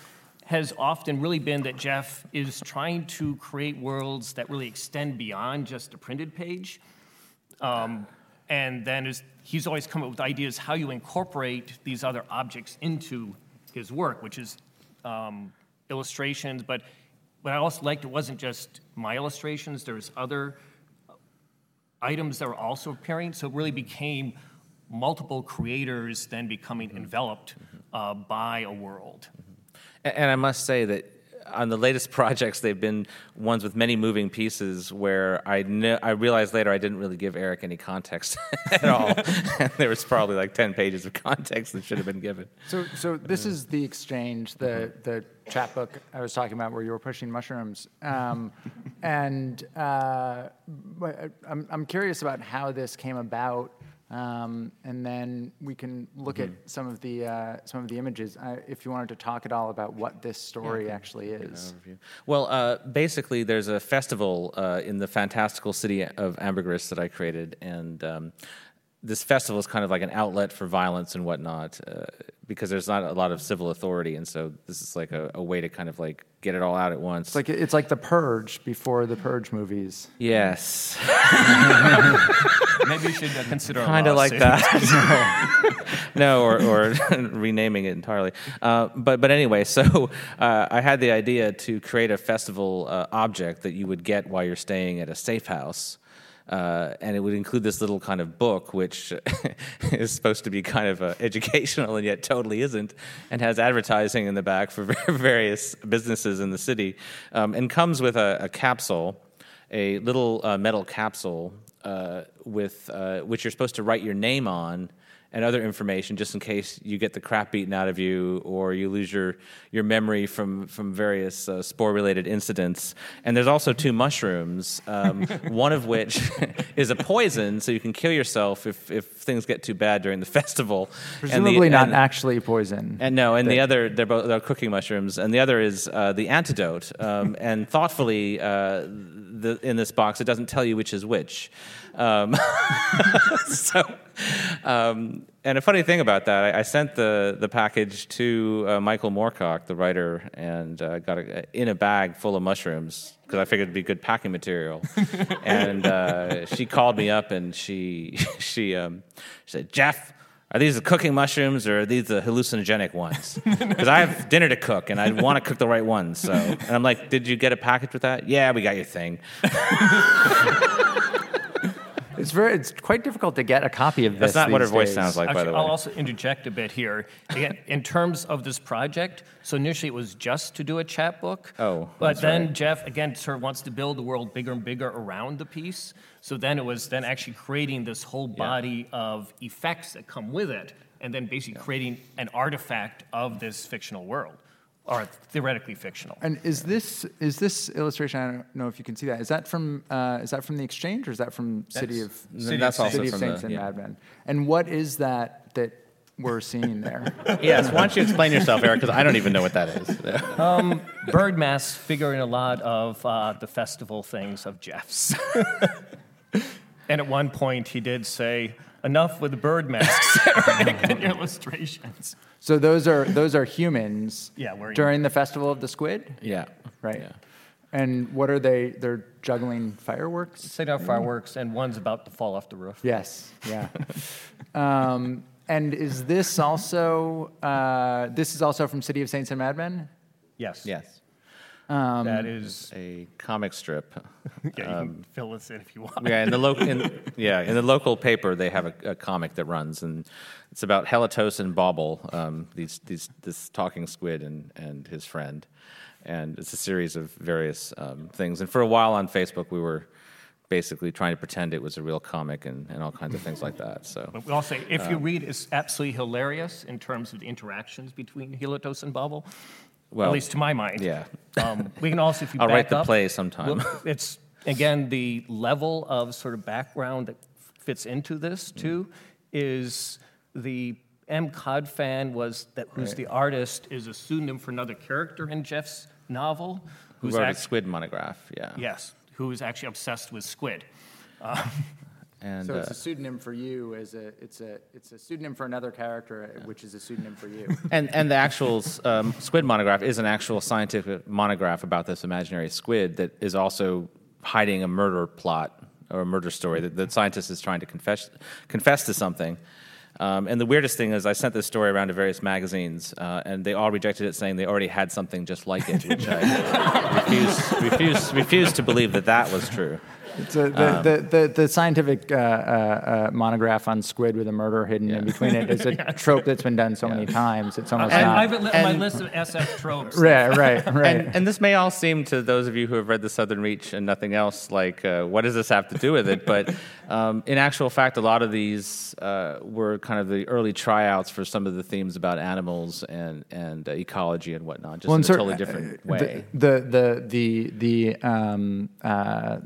has often really been that Jeff is trying to create worlds that really extend beyond just a printed page. Um, and then is, he's always come up with ideas how you incorporate these other objects into his work, which is um, illustrations. But what I also liked, it wasn't just my illustrations, there was other items that were also appearing. So it really became multiple creators then becoming mm-hmm. enveloped uh, by a world. A- And I must say that on the latest <laughs> projects, they've been ones with many moving pieces where I kn- I realized later I didn't really give Eric any context <laughs> at <laughs> all. and there was probably like 10 pages of context that should have been given. So, so this is the exchange, the the chapbook I was talking about, where you were pushing mushrooms, um, and uh, I'm I'm curious about how this came about, um, and then we can look at some of the uh, some of the images. Uh, if you wanted to talk at all about what this story actually is. Well, uh, basically, there's a festival uh, in the fantastical city of Ambergris that I created, and um, this festival is kind of like an outlet for violence and whatnot, uh, because there's not a lot of civil authority, and so this is like a, a way to kind of like get it all out at once. It's like it's like the Purge before the Purge movies. yes, <laughs> Maybe you should consider kind of like that. <laughs> <laughs> no, or, or renaming it entirely. Uh, but but anyway, so uh, I had the idea to create a festival uh, object that you would get while you're staying at a safe house. Uh, and it would include this little kind of book, which <laughs> is supposed to be kind of uh, educational and yet totally isn't, and has advertising in the back for <laughs> various businesses in the city, um, and comes with a, a capsule, a little uh, metal capsule uh, with uh, which you're supposed to write your name on and other information just in case you get the crap beaten out of you or you lose your, your memory from, from various uh, spore related incidents. And there's also two mushrooms, um, <laughs> one of which <laughs> is a poison, so you can kill yourself if, if things get too bad during the <laughs> festival. And the- Presumably not and- actually poison. and no, and the other, they're both they're cooking mushrooms, and the other is uh, the antidote. Um, <laughs> and thoughtfully, uh, the, in this box, it doesn't tell you which is which. Um, <laughs> so, um, and a funny thing about that, I, I sent the, the package to uh, Michael Moorcock, the writer, and uh, got a, in a bag full of mushrooms because I figured it'd be good packing material. <laughs> and uh, she called me up and she <laughs> she, um, she said, Jeff. Are these the cooking mushrooms or are these the hallucinogenic ones? <laughs> Because I have dinner to cook and I want to cook the right ones. So, and I'm like, did you get a package with that? Yeah, we got your thing. It's very. It's quite difficult to get a copy of this. That's not what her these voice days. sounds like, by the way. I'll also interject a bit here. Again, in terms of this project, so initially it was just to do a chapbook. Oh, But that's then right. Jeff, again, sort of wants to build the world bigger and bigger around the piece. So then it was then actually creating this whole body of effects that come with it, and then basically creating an artifact of this fictional world, or theoretically fictional. And is this is this illustration? I don't know if you can see that. Is that from uh, is that from the exchange or is that from City of City of That's also City of Saints the, and yeah. Madmen? And what is that that we're seeing there? <laughs> Yes, why don't you explain yourself, Eric? Because I don't even know what that is. <laughs> Bird Mask figuring a lot of uh, the festival things of Jeff's. <laughs> and at one point, he did say, "Enough with the bird masks <laughs> and illustrations." so those are those are humans. Yeah, we're during the festival of the squid, yeah. right? Yeah. And what are they? They're juggling fireworks. Setting off fireworks, and one's about to fall off the roof. Yes. Yeah. <laughs> um, and is this also uh, this is also from City of Saints and Madmen? Yes. Yes. That is. A comic strip. <laughs> Yeah, you can fill this in if you want. Yeah, in the local, <laughs> yeah, in the local paper, they have a, a comic that runs, and it's about Helitos and Bauble, um, these, these, this talking squid and, and his friend, and it's a series of various um, things. And for a while on Facebook, we were basically trying to pretend it was a real comic and, and all kinds of things like that. So But we'll say, if you read, it's absolutely hilarious in terms of the interactions between Helios and Bobble. Well, at least to my mind. yeah. Um, we can also, if you <laughs> I'll write the up, play sometime. well, <laughs> it's again the level of sort of background that fits into this Mm. too is the M. Cod fan was that who's the artist is a pseudonym for another character in Jeff's novel. Who wrote a squid monograph? Yeah. Yes, who is actually obsessed with squid. <laughs> And So it's uh, a pseudonym for you as a it's a it's a pseudonym for another character, which is a pseudonym for you. <laughs> And, and the actual um, squid monograph is an actual scientific monograph about this imaginary squid that is also hiding a murder plot or a murder story that the scientist is trying to confess, confess to something. Um, and the weirdest thing is, I sent this story around to various magazines, uh, and they all rejected it, saying they already had something just like it, which I <laughs> refused, refused, refused to believe that that was true. It's a, the, the, the, the scientific uh, uh, uh, monograph on squid with a murder hidden in between it is a <laughs> trope that's been done so many times. It's almost I, I've it li- on my list of SF tropes. Right, right, <laughs> right. And, and this may all seem to those of you who have read The Southern Reach and nothing else like, uh, what does this have to do with it? But <laughs> um, in actual fact, a lot of these uh, were kind of the early tryouts for some of the themes about animals and, and uh, ecology and whatnot, just in a and totally different uh, way. The the the the, the um, uh,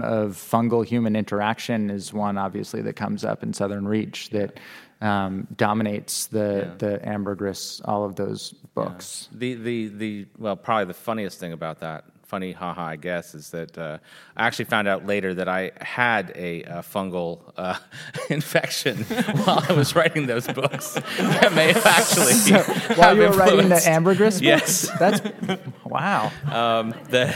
theme of fungal human interaction is one obviously that comes up in Southern Reach that um, dominates the Yeah. the ambergris all of those books. The, the, the, well, probably the funniest thing about that, funny haha, I guess, is that uh, I actually found out later that I had a, uh fungal uh, <laughs> infection <laughs> while I was writing those books. <laughs> That may have actually While have you were writing the ambergris books, Yes. that's wow. Um, the,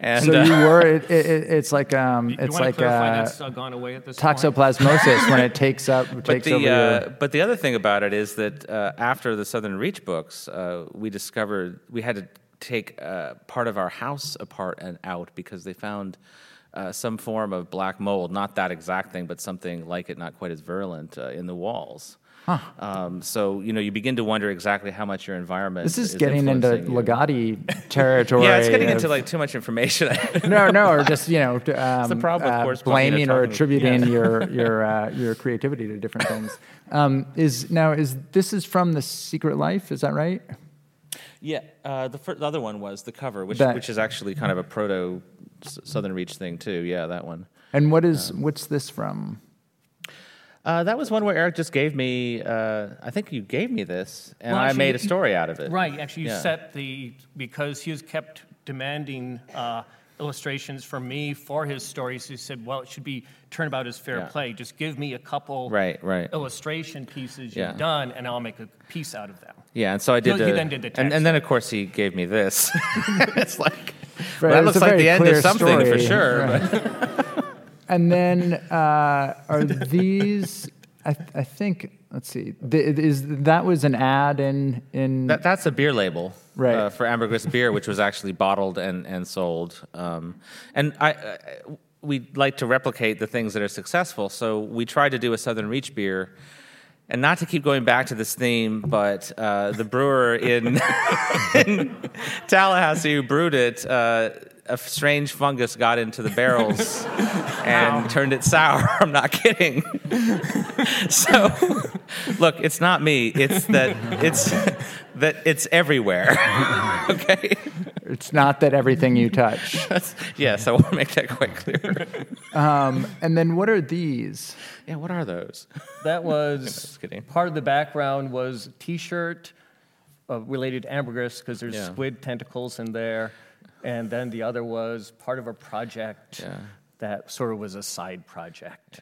and So uh, you were it, it, it- it's like um, You it's want like to clarify uh, uh, gone away at this point? toxoplasmosis when it takes up <laughs> but takes the over uh, your. but the other thing about it is that uh, after the Southern Reach books, uh, we discovered we had to take uh, part of our house apart and out because they found uh, some form of black mold, not that exact thing, but something like it, not quite as virulent, uh, in the walls. Um, so you know you begin to wonder exactly how much your environment. This is getting into. Ligotti territory. <laughs> Yeah, it's getting of- into like too much information. <laughs> no, no, or just you know, um, the problem uh, corresponding blaming or attributing yeah. your <laughs> your uh, your creativity to different things. Um, is now is this is from the Secret Life? Is that right? Yeah, uh, the, fir- the other one was the cover, which That- which is actually kind of a proto S- Southern Reach thing too. Yeah, that one. And what is Um, what's this from? Uh, that was one where Eric just gave me. Uh, I think you gave me this, and Well, I made a story out of it. Right, actually, you Yeah. set the, because he was kept demanding uh, illustrations from me for his stories, he said, well, it should be turnabout is fair Yeah. play. Just give me a couple Right, right. illustration pieces you've done, and I'll make a piece out of them. Yeah, and so I did. He- he then did the and, text. and then of course he gave me this. <laughs> it's like Right, well, that it's looks like the end clear of something for sure. Right. <laughs> And then uh, are these? I, I think. Let's see. Th- Is that was an ad in in that, that's a beer label Right. uh, for Ambergris beer, which was actually bottled and, and sold. Um, and I, I, we like to replicate the things that are successful. So we tried to do a Southern Reach beer. And not to keep going back to this theme, but uh, the brewer in, <laughs> in Tallahassee who brewed it, uh, a strange fungus got into the barrels <laughs> and turned it sour. <laughs> I'm not kidding. <laughs> so, look, it's not me. It's that it's that it's everywhere. okay. It's not that everything you touch. That's, yes, I want to make that quite clear. Um, and then what are these? Yeah, what are those? That was Just kidding. part of the background was T-shirt uh, related ambergris because there's Yeah. squid tentacles in there, and then the other was part of a project Yeah. that sort of was a side project.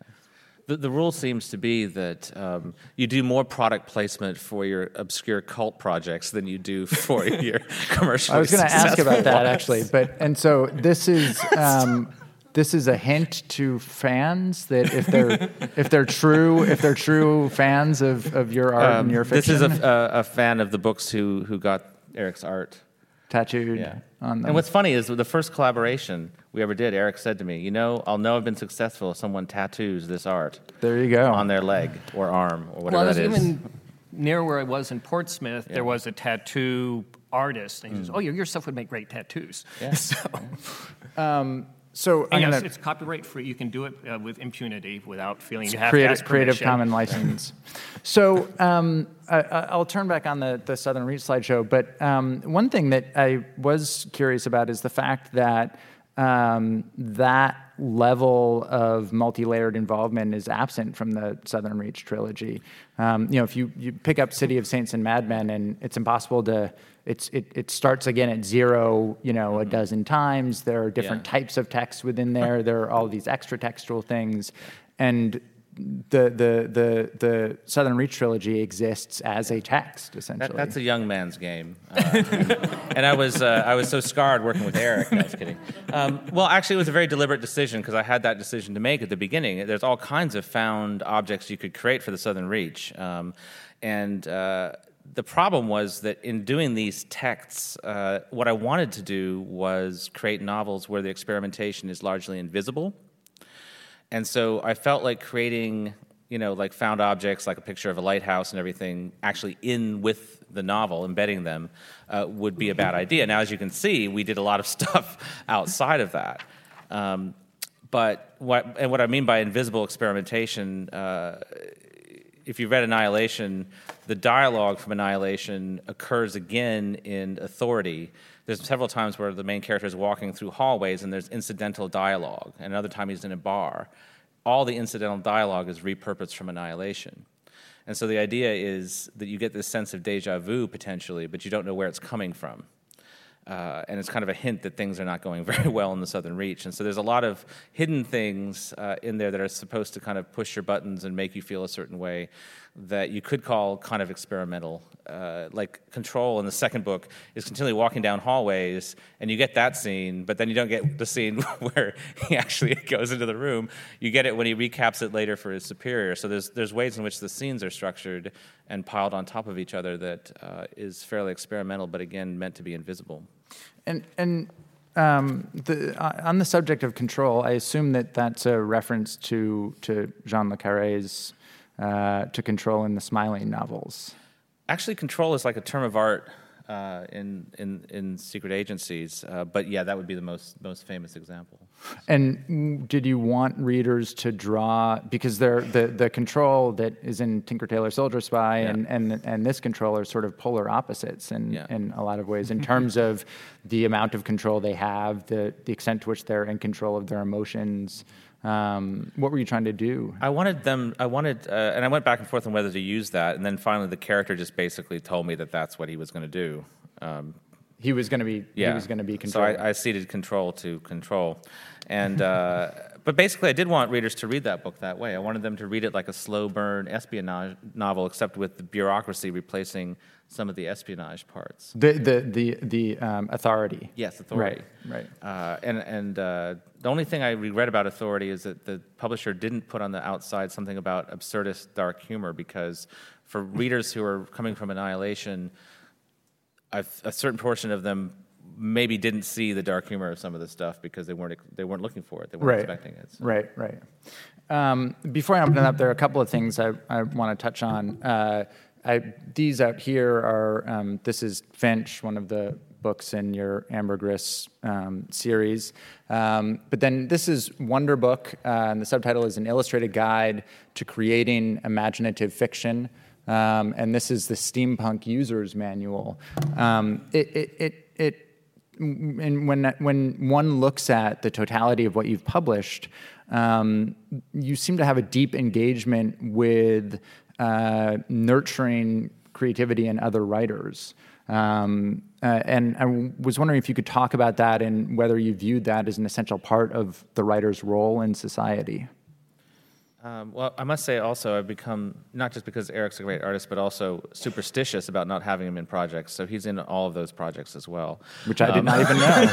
The, the rule seems to be that um, you do more product placement for your obscure cult projects than you do for <laughs> your commercial. I was going to ask about that actually, but and so this is um, this is a hint to fans that if they're <laughs> if they're true if they're true fans of, of your art and your Um, this is a, a, a fan of the books who, who got Eric's art. tattooed Yeah. On them. And what's funny is the first collaboration we ever did, Eric said to me, You know, I'll know I've been successful if someone tattoos this art there you go. on their leg or arm or whatever I was that is. even near where I was in Portsmouth. There was a tattoo artist, and he says, mm. "Oh, your, your stuff would make great tattoos." Yeah. <laughs> so, um, so I'm and yes, gonna it's copyright free. You can do it uh, with impunity without feeling you have to creative, ask creative. Common license. <laughs> so um, I, I- I'll turn back on the, the Southern Reach slideshow, but um, one thing that I was curious about is the fact that um, that level of multi-layered involvement is absent from the Southern Reach trilogy. Um, you know, if you, you pick up City of Saints and Mad Men, and it's impossible to. It's, it, it starts again at zero, you know, a dozen times. There are different Yeah. types of text within there. there are all these extra textual things, and the the the the Southern Reach trilogy exists as a text essentially. That, that's a young man's game, uh, <laughs> and I was uh, I was so scarred working with Eric. No, I was kidding. Um, well, actually, it was a very deliberate decision because I had that decision to make at the beginning. There's all kinds of found objects you could create for the Southern Reach, um, and uh, the problem was that in doing these texts, uh, what I wanted to do was create novels where the experimentation is largely invisible. And so I felt like creating, you know, like found objects, like a picture of a lighthouse and everything, actually in with the novel, embedding them, uh, would be a bad idea. Now, as you can see, we did a lot of <laughs> stuff outside of that. Um, but what, and what I mean by invisible experimentation, uh, if you've read Annihilation, the dialogue from Annihilation occurs again in Authority. There's several times where the main character is walking through hallways and there's incidental dialogue, and another time he's in a bar. All the incidental dialogue is repurposed from Annihilation. And so the idea is that you get this sense of deja vu potentially, but you don't know where it's coming from. Uh, and it's kind of a hint that things are not going <laughs> very well in the Southern Reach. And so there's a lot of hidden things uh, in there that are supposed to kind of push your buttons and make you feel a certain way that you could call kind of experimental. Uh, like Control in the second book is continually walking down hallways, and you get that scene, but then you don't get the scene <laughs> where he actually <laughs> goes into the room. You get it when he recaps it later for his superior. So there's there's ways in which the scenes are structured and piled on top of each other that uh, is fairly experimental, but again meant to be invisible. And and um, the, uh, on the subject of control, I assume that that's a reference to to John le Carré's uh, to control in the Smiley novels. Actually, control is like a term of art uh, in, in in secret agencies, uh, but yeah, that would be the most most famous example. And did you want readers to draw because they're, the the control that is in Tinker Tailor Soldier Spy Yeah. and, and and this control are sort of polar opposites in Yeah. in a lot of ways in <laughs> terms of the amount of control they have, the the extent to which they're in control of their emotions. Um, what were you trying to do? I wanted them. I wanted, uh, and I went back and forth on whether to use that, and then finally the character just basically told me that that's what he was going to do. Um, He was going to be yeah, he was going to be control. So I, I ceded control to control, and uh, <laughs> but basically I did want readers to read that book that way. I wanted them to read it like a slow burn espionage novel, except with the bureaucracy replacing some of the espionage parts. the the the the um, authority. Yes, authority. Right, right. Uh, and and uh, the only thing I regret about Authority is that the publisher didn't put on the outside something about absurdist dark humor because for <laughs> readers who are coming from Annihilation, I've, a certain portion of them maybe didn't see the dark humor of some of the stuff because they weren't they weren't looking for it. They weren't Right. expecting it. So. Right, right. Um, before I open it up, there are a couple of things I, I want to touch on. Uh, I, these out here are, um, this is Finch, one of the books in your Ambergris um, series. Um, but then this is Wonder Book, uh, and the subtitle is An Illustrated Guide to Creating Imaginative Fiction. Um, and this is the Steampunk User's Manual. Um, it, it, it, it and when when one looks at the totality of what you've published, um, you seem to have a deep engagement with uh, nurturing creativity in other writers. Um, uh, and I was wondering if you could talk about that and whether you viewed that as an essential part of the writer's role in society. Um, well, I must say also, I've become not just because Eric's a great artist, but also superstitious about not having him in projects. So he's in all of those projects as well. Which I did not even know.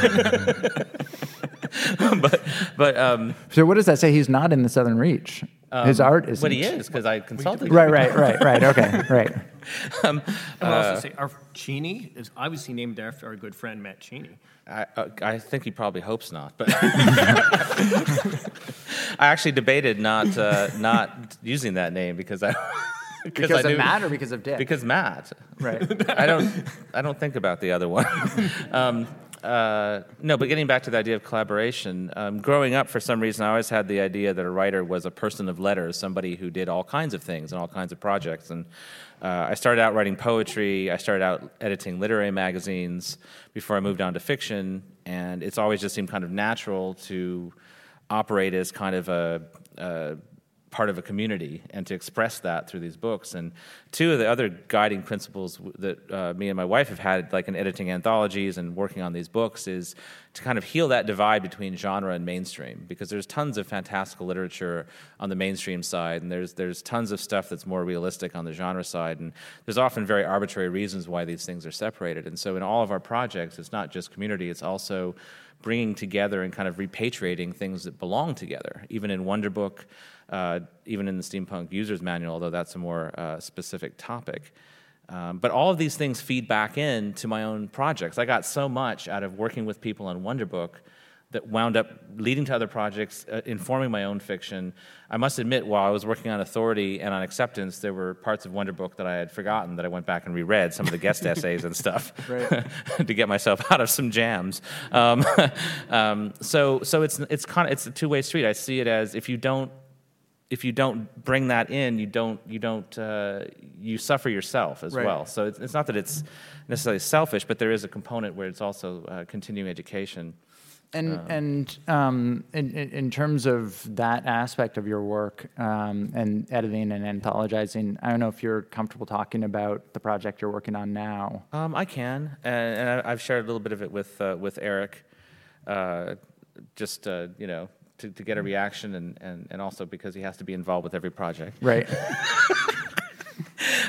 <laughs> but but um, so what does that say? He's not in the Southern Reach. His art is. but he is because I consulted. him. Right, right, right, <laughs> right. Okay, right. I would also say our Cheney is obviously named after our good friend Matt Cheney. I, uh, I think he probably hopes not, but <laughs> I actually debated not uh, not using that name because I <laughs> Because I of knew- Matt or because of Dick? because Matt. right. I don't I don't think about the other one. um, uh, no, but getting back to the idea of collaboration, um, growing up, for some reason, I always had the idea that a writer was a person of letters, somebody who did all kinds of things and all kinds of projects. And uh, I started out writing poetry. I started out editing literary magazines before I moved on to fiction. And it's always just seemed kind of natural to operate as kind of a, a part of a community and to express that through these books. And two of the other guiding principles that uh, me and my wife have had, like in editing anthologies and working on these books, is to kind of heal that divide between genre and mainstream. Because there's tons of fantastical literature on the mainstream side, and there's there's tons of stuff that's more realistic on the genre side, and there's often very arbitrary reasons why these things are separated. And so in all of our projects, it's not just community; it's also bringing together and kind of repatriating things that belong together. Even in Wonder Book, uh, even in the Steampunk User's Manual, although that's a more uh, specific topic. Um, but all of these things feed back into my own projects. I got so much out of working with people on Wonderbook that wound up leading to other projects, uh, informing my own fiction. I must admit, while I was working on Authority and on Acceptance, there were parts of Wonderbook that I had forgotten that I went back and reread, some of the guest <laughs> essays and stuff, <laughs> <laughs> to get myself out of some jams. Um, um, so, so it's it's kind of it's a two way street. I see it as if you don't if you don't bring that in, you don't you don't uh, you suffer yourself as Right. well. So it's, it's not that it's necessarily selfish, but there is a component where it's also uh, continuing education. And and um, in, in terms of that aspect of your work um, and editing and anthologizing, I don't know if you're comfortable talking about the project you're working on now. Um, I can, and, and I, I've shared a little bit of it with uh, with Eric, uh, just uh, you know to, to get a reaction, and, and and also because he has to be involved with every project. Right. <laughs>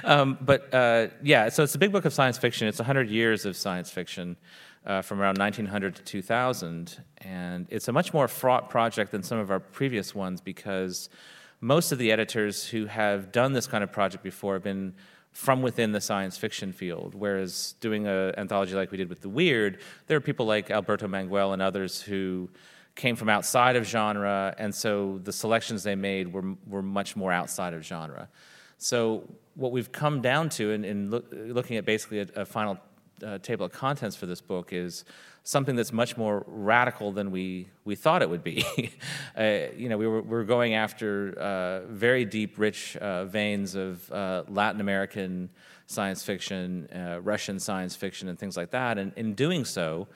Um, but uh, yeah, so it's a big book of science fiction. It's 100 years of science fiction uh, from around 1900 to 2000. And it's a much more fraught project than some of our previous ones because most of the editors who have done this kind of project before have been from within the science fiction field. Whereas doing an anthology like we did with The Weird, there are people like Alberto Manguel and others who came from outside of genre, and so the selections they made were, were much more outside of genre. So what we've come down to in, in look, looking at basically a, a final uh, table of contents for this book is something that's much more radical than we, we thought it would be. <laughs> uh, you know, we were, we were going after uh, very deep, rich uh, veins of uh, Latin American science fiction, uh, Russian science fiction, and things like that. And in doing so,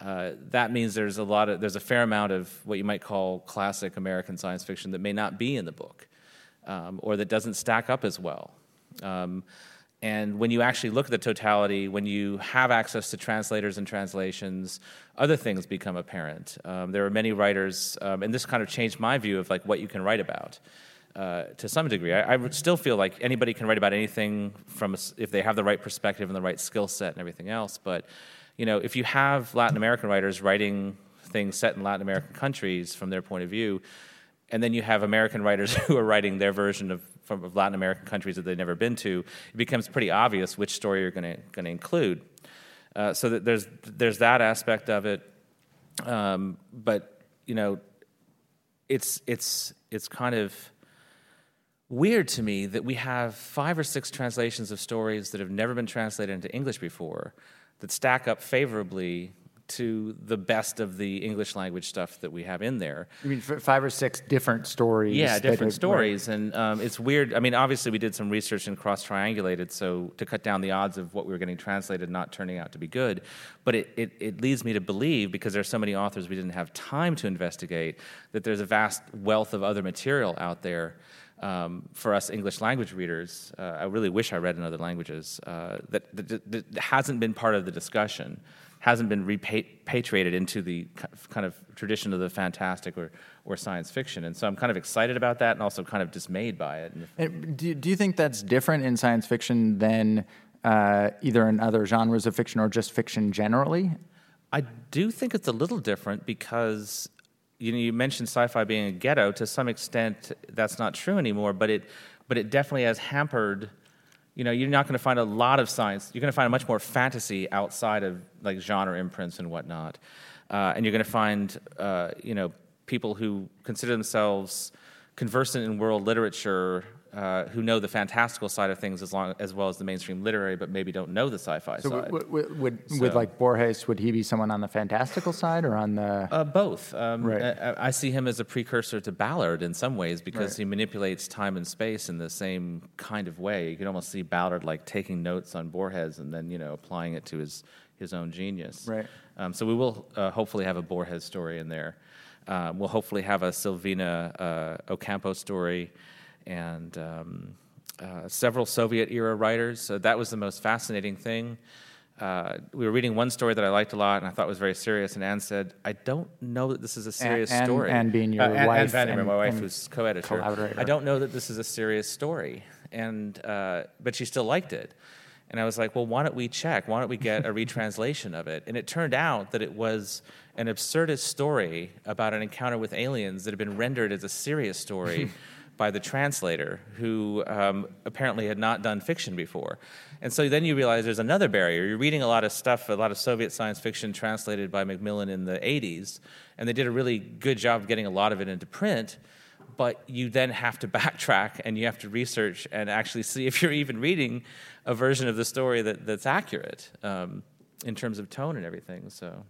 uh, that means there's a lot of there's a fair amount of what you might call classic American science fiction that may not be in the book, um, or that doesn't stack up as well. Um, and when you actually look at the totality, when you have access to translators and translations, other things become apparent. Um, there are many writers, um, and this kind of changed my view of like what you can write about. Uh, to some degree, I, I would still feel like anybody can write about anything from a if they have the right perspective and the right skill set and everything else. But you know, if you have Latin American writers writing things set in Latin American countries from their point of view, and then you have American writers <laughs> who are writing their version of from of Latin American countries that they've never been to, it becomes pretty obvious which story you're going to include. Uh, so that there's there's that aspect of it, um, but you know, it's it's it's kind of weird to me that we have five or six translations of stories that have never been translated into English before that stack up favorably to the best of the English language stuff that we have in there. I mean, five or six different stories. Yeah, different are- stories, and um, it's weird. I mean, obviously, we did some research and cross triangulated, so to cut down the odds of what we were getting translated not turning out to be good. But it, it, it leads me to believe, because there's so many authors we didn't have time to investigate, that there's a vast wealth of other material out there. Um, for us English language readers, uh, I really wish I read in other languages uh, that, that, that hasn't been part of the discussion hasn't been repatriated into the kind of tradition of the fantastic or, or science fiction. And so I'm kind of excited about that and also kind of dismayed by it. And do, do you think that's different in science fiction than uh, either in other genres of fiction or just fiction generally? I do think it's a little different because you know you mentioned sci-fi being a ghetto. To some extent, that's not true anymore. But it but it definitely has hampered. You know, you're not going to find a lot of science. You're going to find much more fantasy outside of like genre imprints and whatnot, uh, and you're going to find uh, you know people who consider themselves conversant in world literature. Uh, who know the fantastical side of things as long as well as the mainstream literary, but maybe don't know the sci-fi So side. would, would, would, with like Borges, would he be someone on the fantastical side or on the? Uh, both. Um, Right. I, I see him as a precursor to Ballard in some ways because Right. he manipulates time and space in the same kind of way. You can almost see Ballard like taking notes on Borges and then you know applying it to his his own genius. Right. Um, so we will uh, hopefully have a Borges story in there. Um, we'll hopefully have a Silvina uh, Ocampo story and um, uh, several Soviet era writers. So that was the most fascinating thing. Uh, we were reading one story that I liked a lot and I thought was very serious, and Anne said, "I don't know that this is a serious Anne- story." Anne being your Uh, Anne- Anne wife Vandermeer, and- my wife, who's co-editor. I don't know that this is a serious story, and uh, but she still liked it. And I was like, well, why don't we check? Why don't we get a <laughs> retranslation of it? And it turned out that it was an absurdist story about an encounter with aliens that had been rendered as a serious story <laughs> by the translator who um, apparently had not done fiction before. And so then you realize there's another barrier. You're reading a lot of stuff, a lot of Soviet science fiction translated by Macmillan in the 80s, and they did a really good job of getting a lot of it into print. But you then have to <laughs> backtrack and you have to research and actually see if you're even reading a version of the story that, that's accurate um, in terms of tone and everything. So,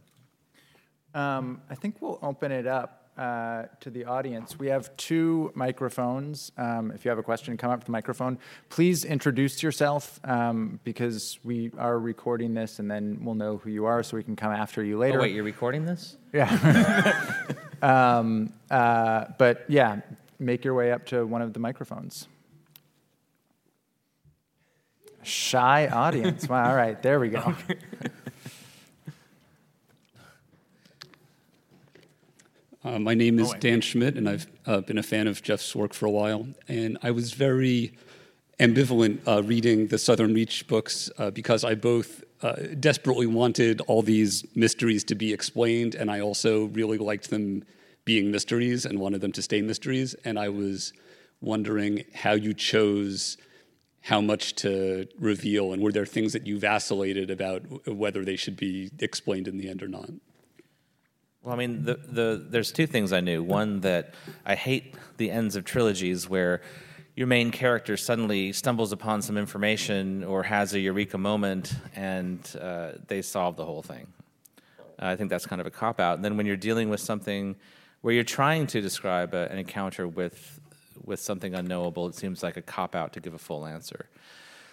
um, I think we'll open it up uh, to the audience. We have two microphones. Um, if you have a question, come up to the microphone. Please introduce yourself um, because we are recording this and then we'll know who you are so we can come after you later. oh, wait, you're recording this? Yeah. <laughs> um, uh, but yeah, make your way up to one of the microphones. Shy audience. Wow, all right, there we go. Uh, my name is Oh, Dan Schmidt, and I've uh, been a fan of Jeff's work for a while. And I was very ambivalent uh, reading the Southern Reach books uh, because I both uh, desperately wanted all these mysteries to be explained, and I also really liked them being mysteries and wanted them to stay mysteries. And I was wondering how you chose how much to reveal, and were there things that you vacillated about whether they should be explained in the end or not? Well, I mean, the, the, there's two things I knew. One, that I hate the ends of trilogies where your main character suddenly stumbles upon some information or has a eureka moment and uh, they solve the whole thing. I think that's kind of a cop out. And then when you're dealing with something where you're trying to describe a, an encounter with, with something unknowable, it seems like a cop out to give a full answer.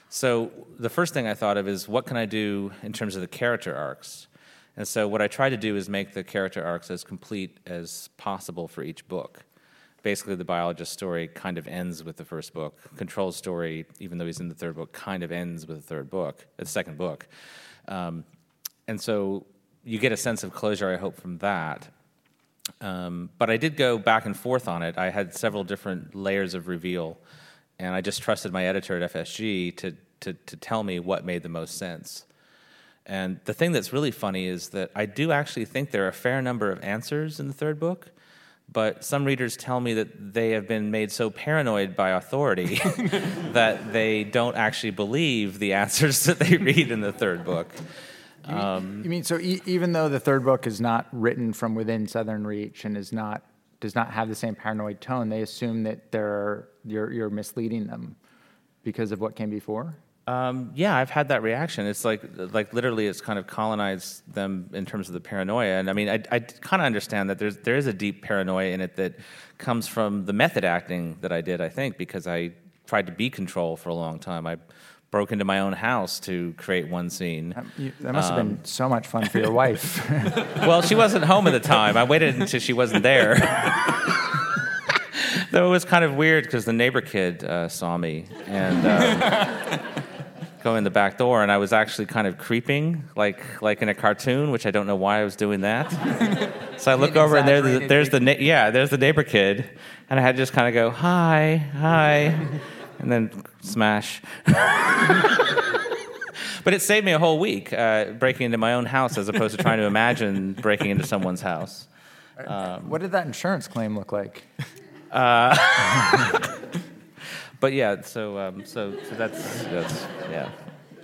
So the first thing I thought of is what can I do in terms of the character arcs? And so what I tried to do is make the character arcs as complete as possible for each book. Basically, the biologist story kind of ends with the first book. Control's story, even though he's in the third book, kind of ends with the third book, the second book. Um, and so you get a sense of closure, I hope, from that. Um, but I did go back and forth on it. I had several different layers of reveal, and I just trusted my editor at FSG to, to, to tell me what made the most sense. And the thing that's really funny is that I do actually think there are a fair number of answers in the third book, but some readers tell me that they have been made so paranoid by authority <laughs> that they don't actually believe the <laughs> answers that they read in the third book. you mean so e- even though the third book is not written from within Southern Reach and is not does not have the same paranoid tone, they assume that they're you're you're misleading them because of what came before? Um, yeah, I've had that reaction. It's like, like literally, it's kind of colonized them in terms of the paranoia. And I mean, I, I kind of understand that there's there is a deep paranoia in it that comes from the method acting that I did. I think because I tried to be control for a long time. I broke into my own house to create one scene. That must have Um, been so much fun for your <laughs> wife. Well, she wasn't home at the time. I waited until she wasn't there. <laughs> Though it was kind of weird because the neighbor kid uh, saw me and um, go in the back door, and I was actually kind of creeping, like like in a cartoon, which I don't know why I was doing that. So I look over, and there, exaggerated there's the na- yeah, there's the neighbor kid, and I had to just kind of go hi, hi, and then smash. <laughs> But it saved me a whole week uh, breaking into my own house as opposed to trying to imagine breaking into someone's house. what did that insurance claim look like? <laughs> But yeah, so um, so so that's that's yeah.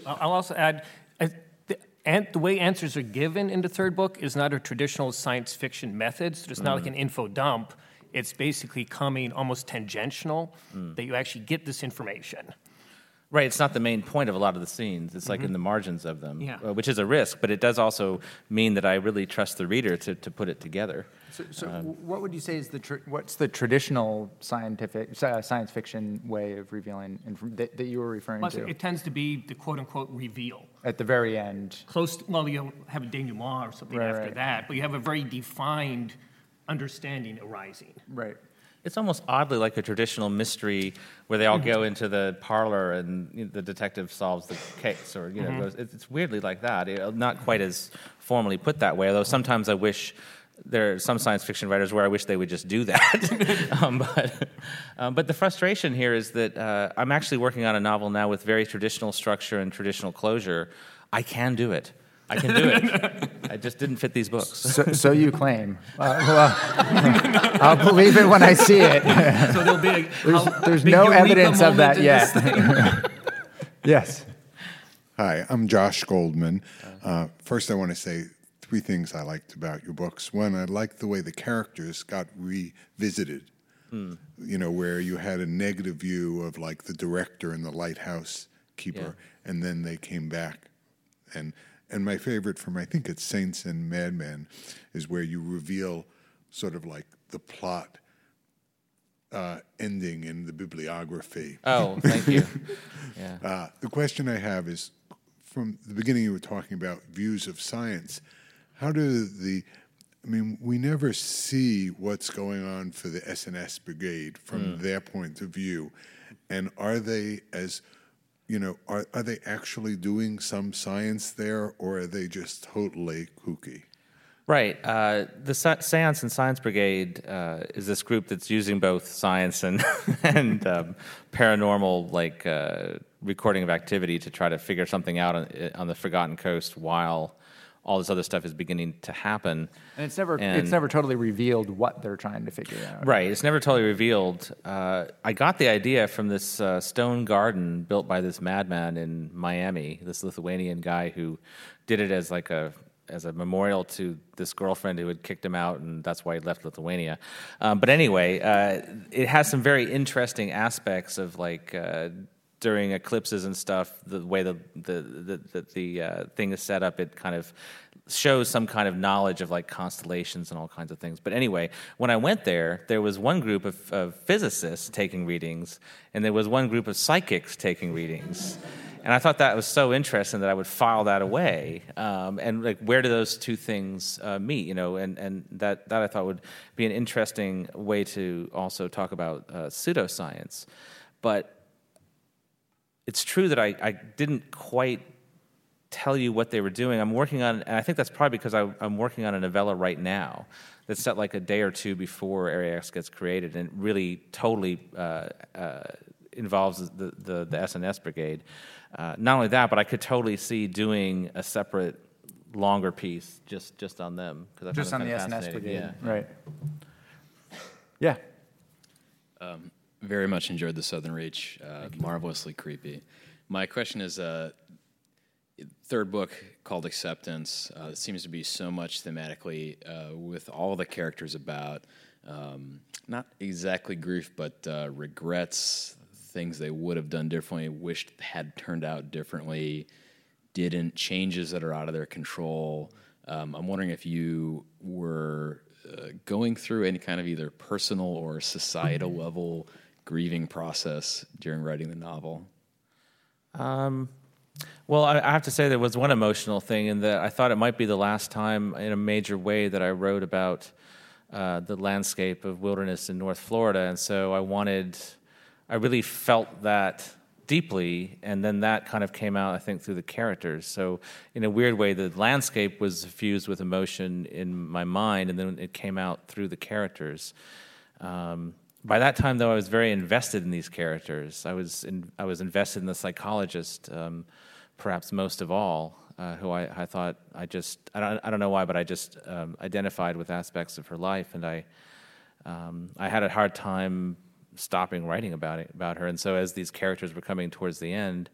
I'll also add, I- the, an- the way answers are given in the third book is not a traditional science fiction method. So it's not like mm. an info dump. It's basically coming almost tangential mm. that you actually get this information. Right, it's not the main point of a lot of the scenes. It's like in the margins of them, Yeah. uh, which is a risk, but it does also mean that I really trust the reader to, to put it together. So, so what would you say is the tr- what's the traditional scientific uh, science fiction way of revealing inf- that, that you were referring Plus, to it tends to be the quote unquote reveal. at the very end? Close, to, well, you have a denouement or something Right, after right. that, but you have a very defined understanding arising. Right. It's almost oddly like a traditional mystery where they all go into the parlor and you know, the detective solves the case, or you know, goes, it's, it's weirdly like that. It- not quite as formally put that way, although sometimes I wish there are some science fiction writers where I wish they would just do that. <laughs> um, but, um, but the frustration here is that uh, I'm actually working on a novel now with very traditional structure and traditional closure. I can do it. I can do it. <laughs> I just didn't fit these books. So, so you claim. Uh, well, <laughs> I'll believe it when I see it. So there'll be a. <laughs> There's, there's big no evidence of that yet. yes. Hi, I'm Josh Goldman. Uh, first, I want to say three things I liked about your books. One, I liked the way the characters got revisited. You know, where you had a negative view of like the director and the lighthouse keeper, and then they came back. And and my favorite from I think it's Saints and Madmen is where you reveal sort of like the plot uh, ending in the bibliography. Oh, thank you. <laughs> Yeah. Uh, the question I have is from the beginning, you were talking about views of science. How do the, I mean, we never see what's going on for the SNS brigade from their point of view. And are they, as, you know, are, are they actually doing some science there or are they just totally kooky? Right. Uh, the Sci- Seance and Science Brigade uh, is this group that's using both science and <laughs> and um, paranormal, like uh, recording of activity, to try to figure something out on, on the Forgotten Coast while all this other stuff is beginning to happen. And it's never And- it's never totally revealed what they're trying to figure out. Right. It's never totally revealed. Uh, I got the idea from this uh, stone garden built by this madman in Miami, this Lithuanian guy who did it as like a as a memorial to this girlfriend who had kicked him out, and that's why he left Lithuania. Um, but anyway, uh, it has some very interesting aspects of like. During eclipses and stuff, the way the the the, the, the uh, thing is set up, it kind of shows some kind of knowledge of like constellations and all kinds of things. But anyway, when I went there, there was one group of, of physicists taking readings, and there was one group of psychics taking readings. And I thought that was so interesting that I would file that away. Um, and like, where do those two things uh, meet? You know, and, and that, that I thought would be an interesting way to also talk about uh, pseudoscience. But it's true that I, I didn't quite tell you what they were doing. I'm working on, and I think that's probably because I, I'm working on a novella right now that's set like a day or two before Area X gets created, and really totally uh, uh, involves the, the, the SNS brigade. Uh, not only that, but I could totally see doing a separate, longer piece just just on them because Just on the SNS fascinating. brigade. Yeah. Right. Yeah. Very much enjoyed the Southern Reach. Uh, marvelously creepy. My question is, uh, third book called Acceptance. Uh, it seems to be so much thematically uh, with all the characters about um, not exactly grief, but uh, regrets, things they would have done differently, wished had turned out differently, didn't, changes that are out of their control. Um, I'm wondering if you were uh, going through any kind of either personal or societal level grieving process during writing the novel. Um, well, I, I have to say there was one emotional thing in that I thought it might be the last time in a major way that I wrote about uh, the landscape of wilderness in North Florida, and so I wanted, I really felt that deeply, and then that kind of came out, I think, through the characters. So, in a weird way, the landscape was fused with emotion in my mind, and then it came out through the characters. Um, by that time, though, I was very invested in these characters. I was in, I was invested in the psychologist, um, perhaps most of all, uh, who I, I thought I just I don't I don't know why, but I just um, identified with aspects of her life, and I um, I had a hard time stopping writing about it about her. And so, as these characters were coming towards the end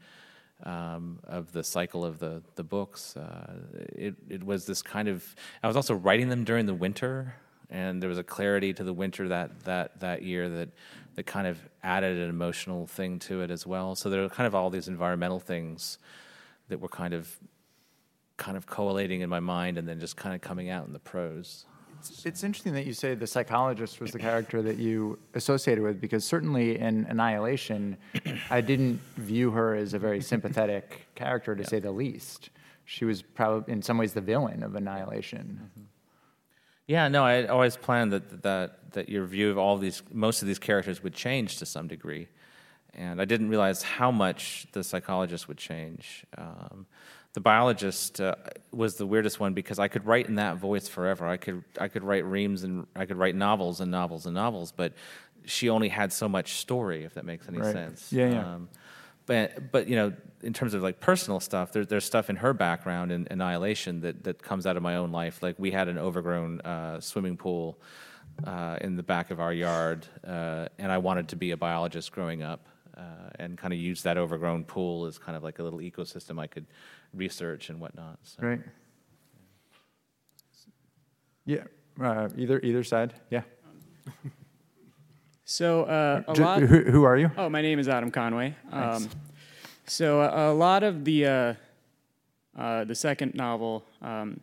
um, of the cycle of the the books, uh, it it was this kind of I was also writing them during the winter and there was a clarity to the winter that that that year that that kind of added an emotional thing to it as well. So there were kind of all these environmental things that were kind of kind of collating in my mind and then just kind of coming out in the prose. It's interesting that you say the psychologist was the character that you associated with because certainly in Annihilation, I didn't view her as a very sympathetic character to say the least. She was probably in some ways the villain of Annihilation. Mm-hmm. Yeah, no, I always planned that that that your view of all these most of these characters would change to some degree, and I didn't realize how much the psychologist would change. Um, the biologist uh, was the weirdest one because I could write in that voice forever. I could I could write reams and I could write novels and novels and novels, but she only had so much story, if that makes any Right. sense. Yeah, yeah. Um, but but you know, in terms of like personal stuff, there, there's stuff in her background in Annihilation that that comes out of my own life. Like we had an overgrown uh, swimming pool uh, in the back of our yard, uh, and I wanted to be a biologist growing up, uh, and kind of use that overgrown pool as kind of like a little ecosystem I could research and whatnot. So. Great. Yeah, uh, either either side. Yeah. So uh, a lot. who, who are you? Oh, my name is Adam Conway. Um, so a, a lot of the uh, uh, the second novel um,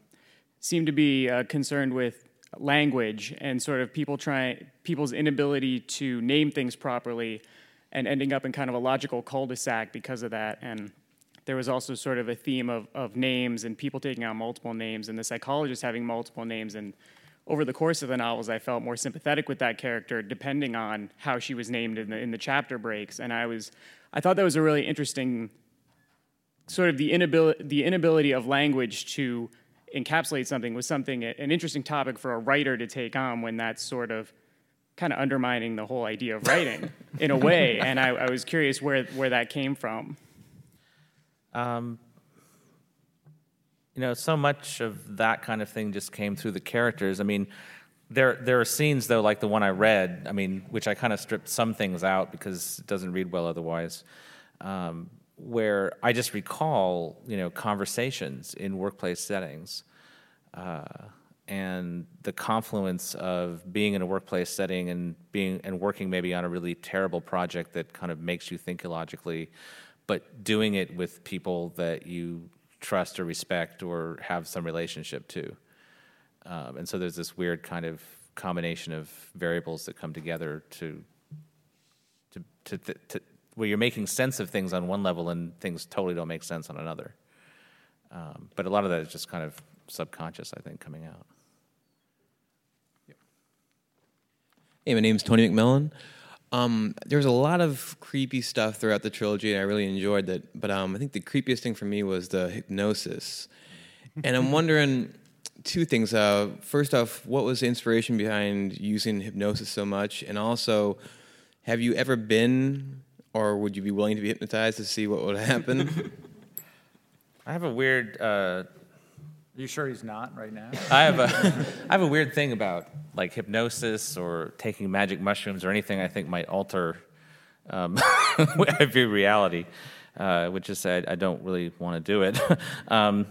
seemed to be uh, concerned with language and sort of people trying people's inability to name things properly, and ending up in kind of a logical cul-de-sac because of that. And there was also sort of a theme of, of names and people taking on multiple names and the psychologist having multiple names and over the course of the novels, I felt more sympathetic with that character depending on how she was named in the, in the chapter breaks. And I was, I thought that was a really interesting sort of the inability, the inability of language to encapsulate something was something, an interesting topic for a writer to take on when that's sort of kind of undermining the whole idea of writing in a way. <laughs> And I, I was curious where, where that came from. Um, you know, so much of that kind of thing just came through the characters. I mean, there there are scenes though, like the one I read. I mean, which I kind of stripped some things out because it doesn't read well otherwise. Um, where I just recall, you know, conversations in workplace settings, uh, and the confluence of being in a workplace setting and being and working maybe on a really terrible project that kind of makes you think illogically, but doing it with people that you trust or respect or have some relationship to. Um, and so there's this weird kind of combination of variables that come together to, to, to, to, to where you're making sense of things on one level and things totally don't make sense on another. Um, but a lot of that is just kind of subconscious, I think, coming out. Hey, my name's Tony McMillan. Um, there's a lot of creepy stuff throughout the trilogy, and I really enjoyed that. But um, I think the creepiest thing for me was the hypnosis. And I'm <laughs> wondering two things. Uh, first off, what was the inspiration behind using hypnosis so much? And also, have you ever been, or would you be willing to be hypnotized to see what would happen? <laughs> I have a weird. Uh, you sure he's not right now? <laughs> I have a, <laughs> I have a weird thing about like hypnosis or taking magic mushrooms or anything I think might alter um, <laughs> I view reality, uh, which is I, I don't really want to do it. um,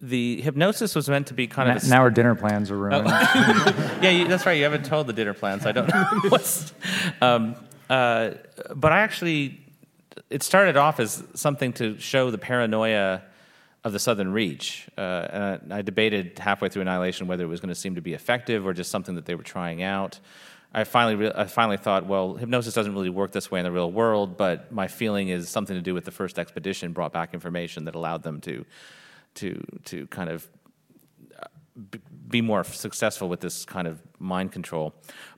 the hypnosis was meant to be kind now, of a, now our dinner plans are ruined. yeah, you, that's right. You haven't told the dinner plans. I don't know what's. Um, uh, but I actually, it started off as something to show the paranoia of the Southern Reach. Uh, and I, I, debated halfway through Annihilation whether it was going to seem to be effective or just something that they were trying out. I finally, re- I finally thought, well, hypnosis doesn't really work this way in the real world, but my feeling is something to do with the first expedition brought back information that allowed them to, to, to kind of be more successful with this kind of mind control.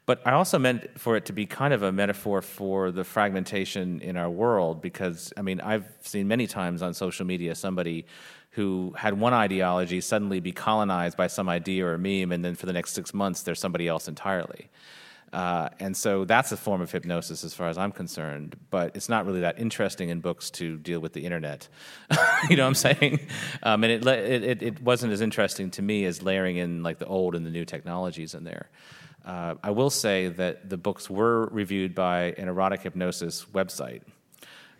But I also meant for it to be kind of a metaphor for the fragmentation in our world because, I mean, I've seen many times on social media somebody who had one ideology suddenly be colonized by some idea or meme, and then for the next six months, they're somebody else entirely. Uh, and so that's a form of hypnosis as far as I'm concerned, but it's not really that interesting in books to deal with the internet. <laughs> you know what I'm saying? Um, and it, it, it wasn't as interesting to me as layering in like the old and the new technologies in there. Uh, I will say that the books were reviewed by an erotic hypnosis website.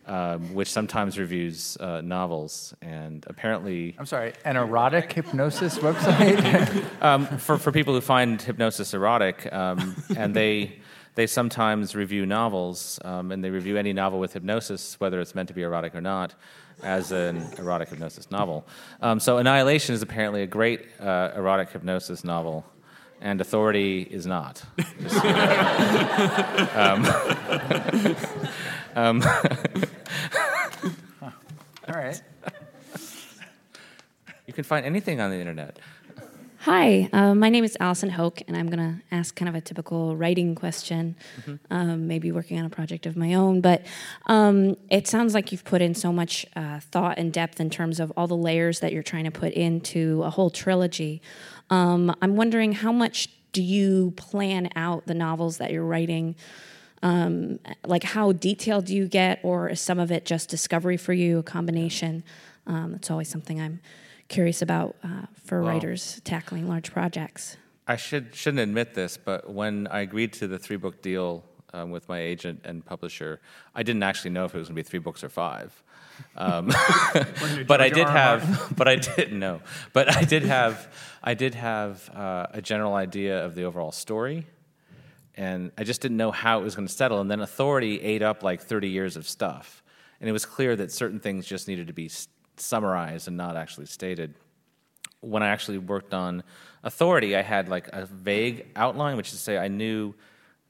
Um, which sometimes reviews uh, novels, and apparently, I'm sorry, an erotic hypnosis website. <laughs> um, for for people who find hypnosis erotic, um, and they they sometimes review novels, um, and they review any novel with hypnosis, whether it's meant to be erotic or not, as an erotic hypnosis novel. Um, so, Annihilation is apparently a great uh, erotic hypnosis novel and authority is not. <laughs> <laughs> um, <laughs> All right. You can find anything on the internet. Hi, uh, my name is Allison Hoke, and I'm going to ask kind of a typical writing question, mm-hmm. um, maybe working on a project of my own. But um, it sounds like you've put in so much uh, thought and depth in terms of all the layers that you're trying to put into a whole trilogy. Um, I'm wondering how much do you plan out the novels that you're writing? Um, like, how detailed do you get, or is some of it just discovery for you, a combination? Um, it's always something I'm curious about uh, for writers tackling large projects. I should shouldn't admit this, but when I agreed to the three book deal um, with my agent and publisher, I didn't actually know if it was going to be three books or five. Um, <laughs> <laughs> but I did have, but I didn't know. <laughs> But I did have, I did have uh, a general idea of the overall story, and I just didn't know how it was going to settle. And then Authority ate up like 30 years of stuff, and it was clear that certain things just needed to be summarized and not actually stated. When I actually worked on Authority, I had like a vague outline, which is to say, I knew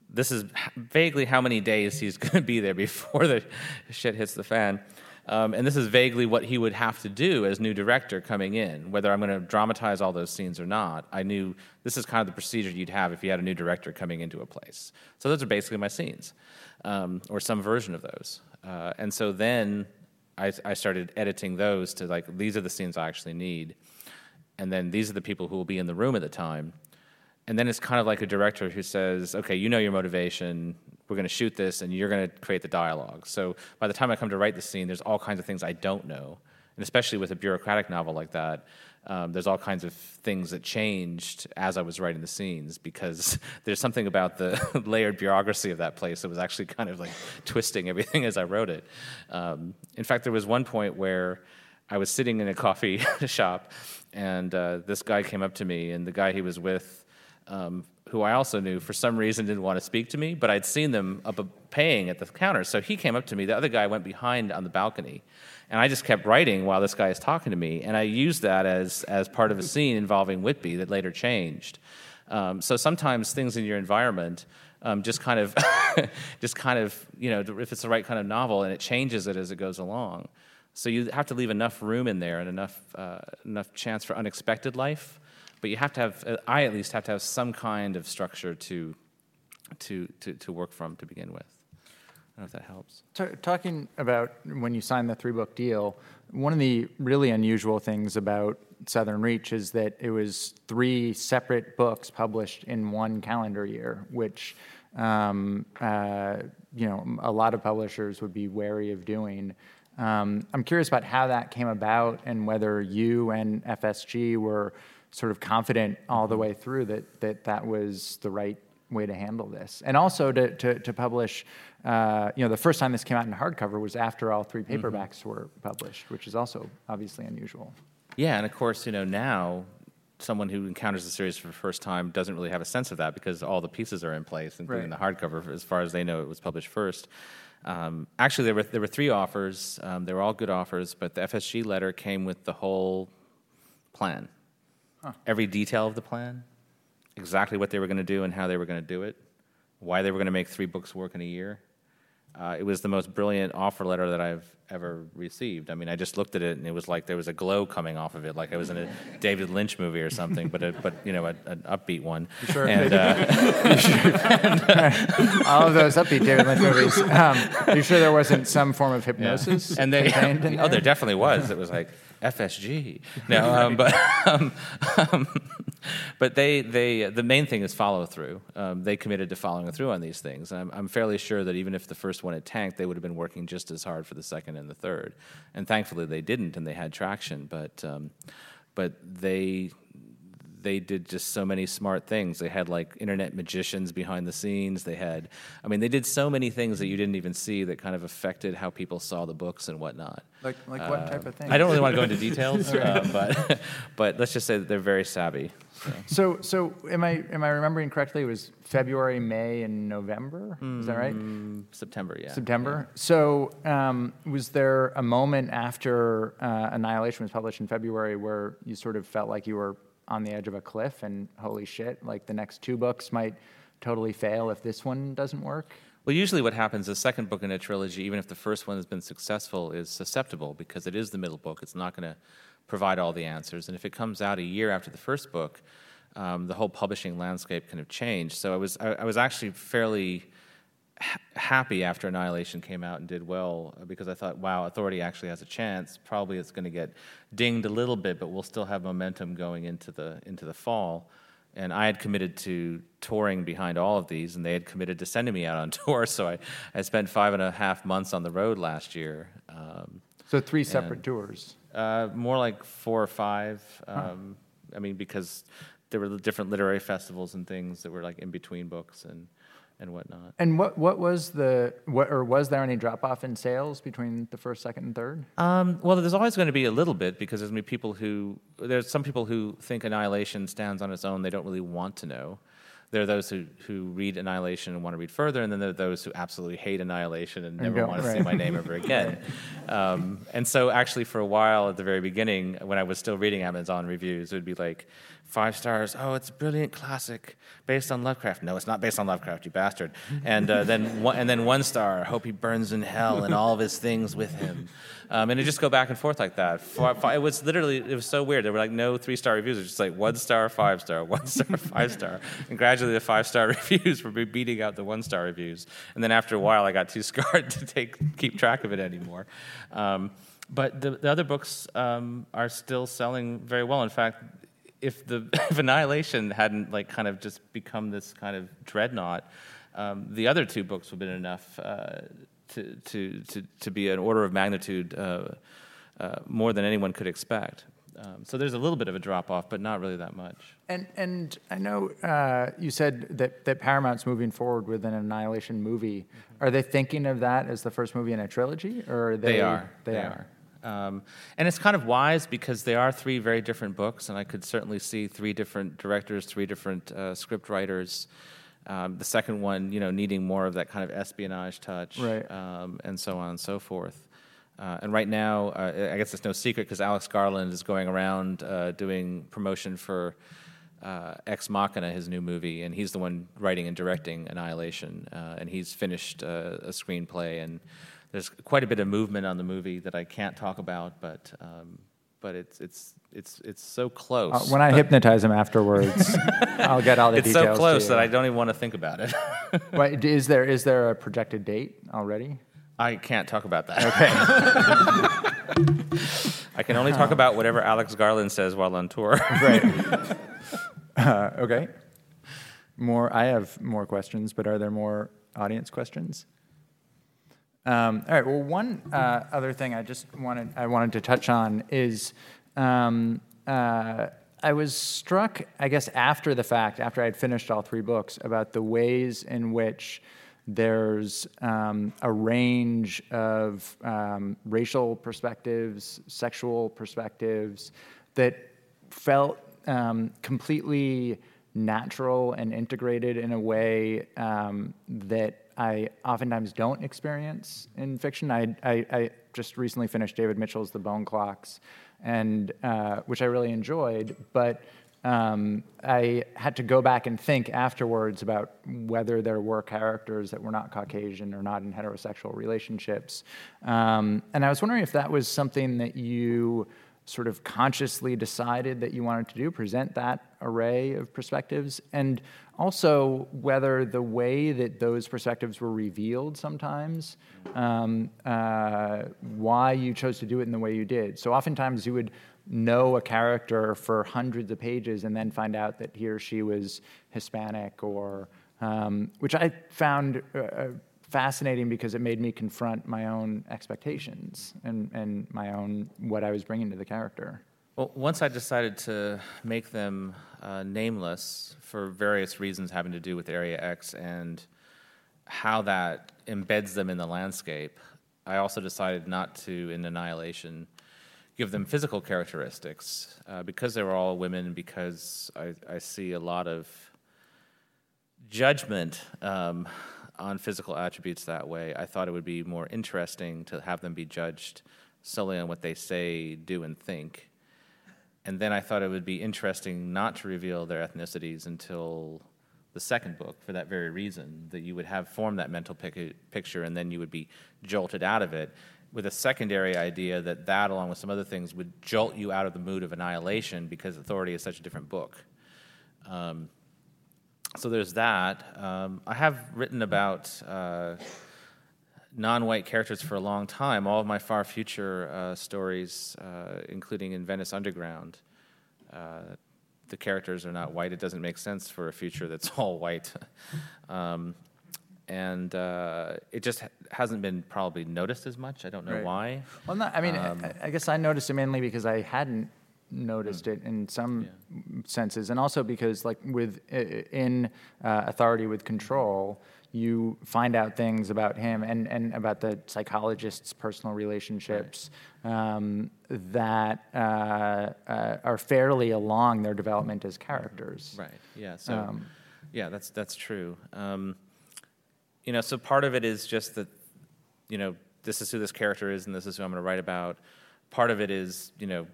this is vaguely how many days he's <laughs> going to be there before the shit hits the fan. Um, and this is vaguely what he would have to do as new director coming in, whether I'm going to dramatize all those scenes or not. I knew this is kind of the procedure you'd have if you had a new director coming into a place. So those are basically my scenes, um, or some version of those. Uh, and so then I, I started editing those to like, these are the scenes I actually need. And then these are the people who will be in the room at the time and then it's kind of like a director who says, okay, you know your motivation, we're going to shoot this, and you're going to create the dialogue. So by the time I come to write the scene, there's all kinds of things I don't know. And especially with a bureaucratic novel like that, um, there's all kinds of things that changed as I was writing the scenes because <laughs> there's something about the <laughs> layered bureaucracy of that place that was actually kind of like twisting everything <laughs> as I wrote it. Um, in fact, there was one point where I was sitting in a coffee shop, and uh, this guy came up to me, and the guy he was with um, who I also knew for some reason didn't want to speak to me, but I'd seen them up paying at the counter. So he came up to me. The other guy went behind on the balcony. And I just kept writing while this guy is talking to me. And I used that as, as part of a scene involving Whitby that later changed. Um, so sometimes things in your environment um, just kind of, <laughs> just kind of, you know, if it's the right kind of novel and it changes it as it goes along. So you have to leave enough room in there and enough, uh, enough chance for unexpected life but you have to have, uh, I at least have to have some kind of structure to, to, to, to work from to begin with. I don't know if that helps. T- talking about when you signed the three book deal, one of the really unusual things about Southern Reach is that it was three separate books published in one calendar year, which um, uh, you know a lot of publishers would be wary of doing. Um, I'm curious about how that came about and whether you and FSG were sort of confident all the way through that that, that was the right way to handle this. And also to, to, to publish, uh, you know, the first time this came out in hardcover was after all three mm-hmm. paperbacks mm-hmm. were published, which is also obviously unusual. Yeah, and of course, you know, now someone who encounters the series for the first time doesn't really have a sense of that because all the pieces are in place, including right. the hardcover, as far as they know it was published first. Um, actually, there were, there were three offers. Um, they were all good offers, but the FSG letter came with the whole plan huh. every detail of the plan, exactly what they were going to do and how they were going to do it, why they were going to make three books work in a year. Uh, it was the most brilliant offer letter that I've ever received. I mean, I just looked at it and it was like there was a glow coming off of it, like I was in a <laughs> David Lynch movie or something, but a, but you know, a, an upbeat one. Sure. And, uh, <laughs> and uh, <laughs> all of those upbeat David Lynch movies. Um, you sure there wasn't some form of hypnosis? Yeah. And they, oh, there definitely was. It was like FSG. No, um, <laughs> but um, um, but they they the main thing is follow through. Um, they committed to following through on these things. I'm, I'm fairly sure that even if the first one had tanked, they would have been working just as hard for the second and the third. And thankfully, they didn't, and they had traction. But um, but they they did just so many smart things. They had like internet magicians behind the scenes. They had, I mean, they did so many things that you didn't even see that kind of affected how people saw the books and whatnot. Like, like what type of thing? I don't really want to go into details, <laughs> uh, but <laughs> but let's just say that they're very savvy. So. so, so am I am I remembering correctly? It was February, May, and November. Is that right? Mm, September, yeah. September. Yeah. So, um, was there a moment after uh, Annihilation was published in February where you sort of felt like you were on the edge of a cliff and holy shit, like the next two books might totally fail if this one doesn't work? Well, usually what happens, the second book in a trilogy, even if the first one has been successful, is susceptible because it is the middle book. It's not going to provide all the answers. And if it comes out a year after the first book, um, the whole publishing landscape kind of changed. So I was, I, I was actually fairly happy after Annihilation came out and did well uh, because I thought, wow, Authority actually has a chance. Probably it's going to get dinged a little bit, but we'll still have momentum going into the into the fall. and I had committed to touring behind all of these, and they had committed to sending me out on <laughs> tour. So I, I spent five and a half months on the road last year. Um, So three separate tours. uh, more like four or five. Um, I mean, because there were different literary festivals and things that were like in between books and, and whatnot. And what, what was the, what, or was there any drop off in sales between the first, second, and third? Um, well, there's always going to be a little bit because there's going to be people who there's some people who think Annihilation stands on its own. They don't really want to know. There are those who, who read Annihilation and want to read further, and then there are those who absolutely hate Annihilation and never want to see right. my name ever again. <laughs> um, and so, actually, for a while at the very beginning, when I was still reading Amazon reviews, it would be like five stars. Oh, it's a brilliant classic based on Lovecraft. No, it's not based on Lovecraft, you bastard. And uh, then one, and then one star. Hope he burns in hell and all of his things with him. Um, and it just go back and forth like that. It was literally it was so weird. There were like no three star reviews. It was just like one star, five star, one <laughs> star, five star. And gradually the five star <laughs> reviews were beating out the one star reviews. And then after a while, I got too scarred <laughs> to take keep track of it anymore. Um, but the, the other books um, are still selling very well. In fact, if the <laughs> if Annihilation hadn't like kind of just become this kind of dreadnought, um, the other two books would have been enough uh, to, to to to be an order of magnitude uh, uh, more than anyone could expect. Um, so there's a little bit of a drop off, but not really that much. And and I know uh, you said that, that Paramount's moving forward with an Annihilation movie. Are they thinking of that as the first movie in a trilogy, or are they? They are. They, are. Um, and it's kind of wise because they are three very different books, and I could certainly see three different directors, three different uh, script writers. Um, the second one, you know, needing more of that kind of espionage touch, Right. um, and so on and so forth. Uh, and right now, uh, I guess it's no secret because Alex Garland is going around uh, doing promotion for uh, Ex Machina, his new movie, and he's the one writing and directing Annihilation, uh, and he's finished uh, a screenplay, and there's quite a bit of movement on the movie that I can't talk about, but um, but it's it's it's it's so close. Uh, when I hypnotize him afterwards, <laughs> I'll get all the it's details. so close that I don't even want to think about it. <laughs> Wait, is there is there a projected date already? I can't talk about that. Okay. <laughs> I can only talk about whatever Alex Garland says while on tour. Right. uh, okay. More. I have more questions, but are there more audience questions? Um, all right. Well, one uh, other thing I just wanted I wanted to touch on is um, uh, I was struck, I guess, after the fact, after I had finished all three books, about the ways in which there's um, a range of um, racial perspectives, sexual perspectives that felt um, completely natural and integrated in a way um, that I oftentimes don't experience in fiction. I, I, I just recently finished David Mitchell's The Bone Clocks, and uh, which I really enjoyed, but um, I had to go back and think afterwards about whether there were characters that were not Caucasian or not in heterosexual relationships. Um, and I was wondering if that was something that you sort of consciously decided that you wanted to do, present that array of perspectives, and also whether the way that those perspectives were revealed sometimes, um, uh, why you chose to do it in the way you did. So oftentimes you would know a character for hundreds of pages and then find out that he or she was Hispanic or, um, which I found uh, fascinating because it made me confront my own expectations and, and my own, what I was bringing to the character. Well, once I decided to make them uh, nameless for various reasons having to do with Area X and how that embeds them in the landscape, I also decided not to, in Annihilation, give them physical characteristics. Uh, because they were all women, because I, I see a lot of judgment um, on physical attributes that way, I thought it would be more interesting to have them be judged solely on what they say, do, and think. And then I thought it would be interesting not to reveal their ethnicities until the second book for that very reason, that you would have formed that mental pic- picture and then you would be jolted out of it with a secondary idea that that, along with some other things, would jolt you out of the mood of annihilation because Authority is such a different book. Um, so there's that. Um, I have written about uh, non-white characters for a long time. All of my far future uh, stories, uh, including in Veniss Underground, uh, the characters are not white. It doesn't make sense for a future that's <laughs> all white. um, and uh, it just ha- hasn't been probably noticed as much. I don't know Right. why. Well, not, I mean, Um, I, I guess I noticed it mainly because I hadn't noticed it in some senses, and also because, like, with in uh, Authority with Control, you find out things about him and, and about the psychologist's personal relationships um, that uh, uh, are fairly along their development as characters. Right. Yeah. So, Um, yeah, that's that's true. Um, you know, so part of it is just that, you know, this is who this character is, and this is who I'm going to write about. Part of it is, you know,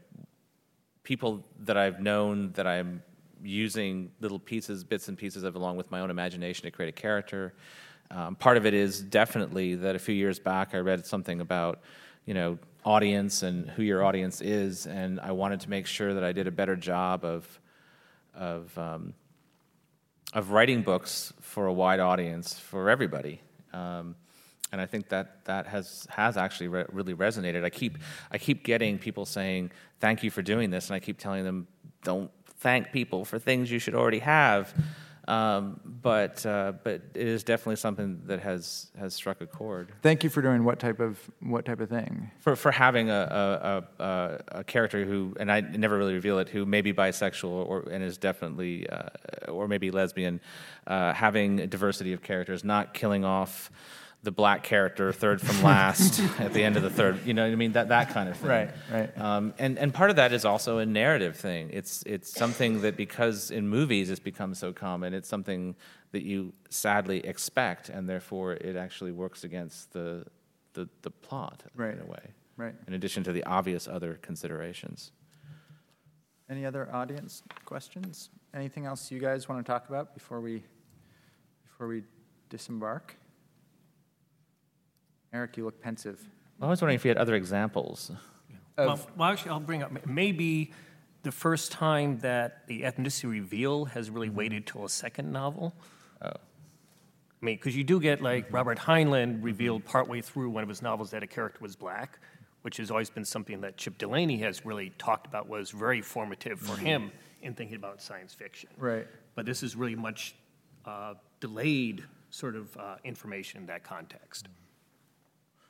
people that I've known that I'm using little pieces, bits and pieces of, along with my own imagination to create a character. Um, part of it is definitely that a few years back I read something about, you know, audience and who your audience is, and I wanted to make sure that I did a better job of, of, um, of writing books for a wide audience for everybody. Um, and I think that that has has actually re- really resonated. I keep I keep getting people saying thank you for doing this, and I keep telling them don't thank people for things you should already have. Um, but uh, but it is definitely something that has has struck a chord Thank you for doing what type of what type of thing? for for having a a, a, a character who, and I never really reveal it, who may be bisexual or and is definitely uh, or maybe lesbian, uh, having a diversity of characters, not killing off the black character third from last <laughs> at the end of the third. You know what I mean? That that kind of thing. Right, right. Um, and and part of that is also a narrative thing. It's it's something that because in movies it's become so common, it's something that you sadly expect, and therefore it actually works against the the, the plot Right. in a way. Right. In addition to the obvious other considerations. Any other audience questions? Anything else you guys want to talk about before we, before we disembark? Eric, you look pensive. I was wondering if you had other examples. Well, Of, well, actually, I'll bring up, maybe the first time that the ethnicity reveal has really waited till a second novel. Oh. I mean, because you do get, like, Robert Heinlein revealed partway through one of his novels that a character was black, which has always been something that Chip Delany has really talked about was very formative for him in thinking about science fiction. right. But this is really much uh, delayed sort of uh, information in that context.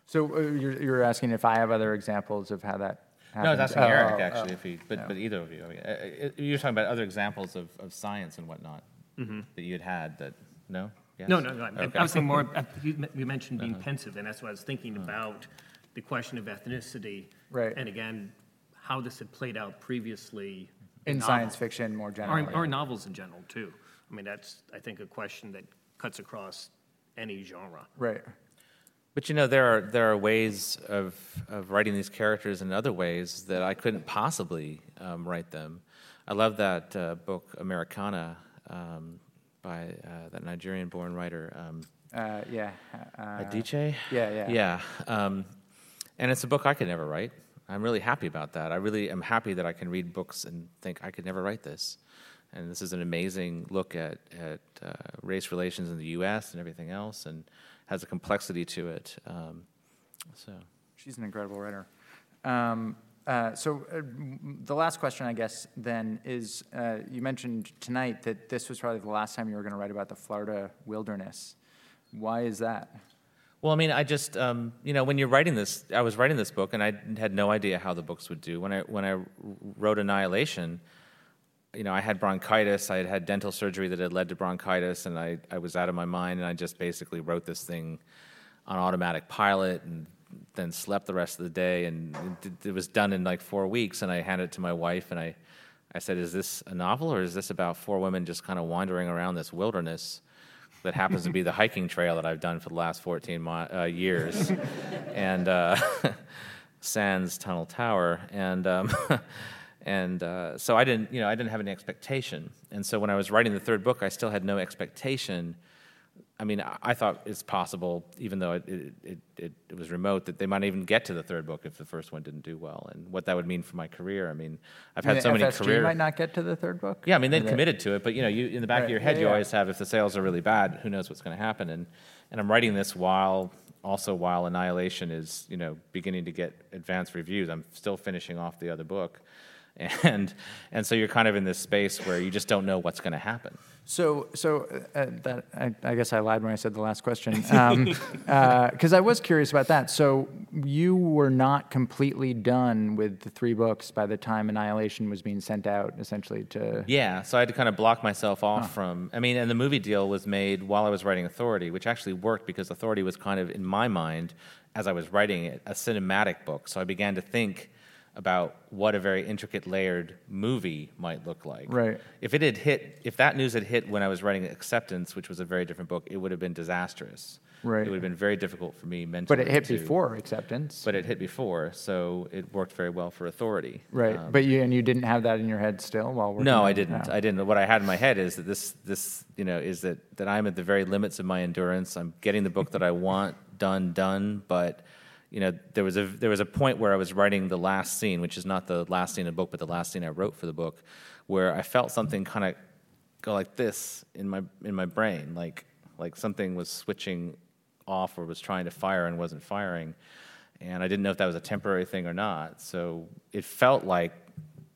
So uh, you're, you're asking if I have other examples of how that No, happened? that's asking Oh, Eric, oh, actually, oh. if he, but, but either of you. I mean, uh, uh, You're talking about other examples of, of science and whatnot that you had had that, no? Yes? No, no, no. I- Okay. I was saying more, <laughs> you me- you mentioned being pensive, and that's why I was thinking about the question of ethnicity. Right. And again, how this had played out previously. In novels. science fiction more Or, generally. or novels in general, too. I mean, that's, I think, a question that cuts across any genre. Right. But you know, there are there are ways of of writing these characters in other ways that I couldn't possibly um, write them. I love that uh, book Americanah um, by uh, that Nigerian-born writer um, Uh, yeah. Uh, Adichie. yeah, yeah. yeah. Um, and it's a book I could never write. I'm really happy about that. I really am happy that I can read books and think I could never write this. And this is an amazing look at at uh, race relations in the U.S. and everything else, and has a complexity to it. Um, so. She's an incredible writer. Um, uh, so uh, the last question, I guess, then is uh, you mentioned tonight that this was probably the last time you were going to write about the Florida wilderness. Why is that? Well, I mean, I just, um, you know, when you're writing this, I was writing this book, and I had no idea how the books would do. When I when I wrote Annihilation, you know, I had bronchitis. I had had dental surgery that had led to bronchitis, and I, I was out of my mind, and I just basically wrote this thing on automatic pilot, and then slept the rest of the day, and it, it was done in like four weeks. And I handed it to my wife, and I, I said, "Is this a novel, or is this about four women just kind of wandering around this wilderness?" that happens to be the hiking trail that I've done for the last 14 mi- uh, years, <laughs> and uh, <laughs> Sands Tunnel Tower, and um, <laughs> and uh, so I didn't, you know, I didn't have any expectation, and so when I was writing the third book, I still had no expectation. I mean, I, I thought it's possible, even though it it, it it was remote, that they might even get to the third book if the first one didn't do well, and what that would mean for my career. I mean, I've had so many FSG career might not get to the third book. yeah, I mean, they've they- committed to it, but you know, you in the back Right, of your head, yeah, you yeah. always have if the sales are really bad, who knows what's going to happen? And and I'm writing this while also while Annihilation is you know beginning to get advanced reviews. I'm still finishing off the other book, <laughs> and and so you're kind of in this space where you just don't know what's going to happen. So, so uh, that I, I guess I lied when I said the last question, <laughs> because I was curious about that. So, you were not completely done with the three books by the time Annihilation was being sent out, essentially to. Yeah, so I had to kind of block myself off from. I mean, and the movie deal was made while I was writing Authority, which actually worked because Authority was kind of in my mind, as I was writing it, a cinematic book. So I began to think about what a very intricate layered movie might look like. Right. If it had hit, if that news had hit when I was writing Acceptance, which was a very different book, it would have been disastrous. Right. It would have been very difficult for me mentally. But it hit to- before acceptance. But it hit before, so it worked very well for Authority. right. Um, but you and you didn't have that in your head still while working. no, I didn't. No. I didn't. What I had in my head is that this, this, you know, is that that I'm at the very limits of my endurance. I'm getting the book that I want done, done. But, you know, there was a there was a point where I was writing the last scene, which is not the last scene in the book, but the last scene I wrote for the book, where I felt something kind of go like this in my in my brain, like like something was switching off or was trying to fire and wasn't firing, and I didn't know if that was a temporary thing or not. So it felt like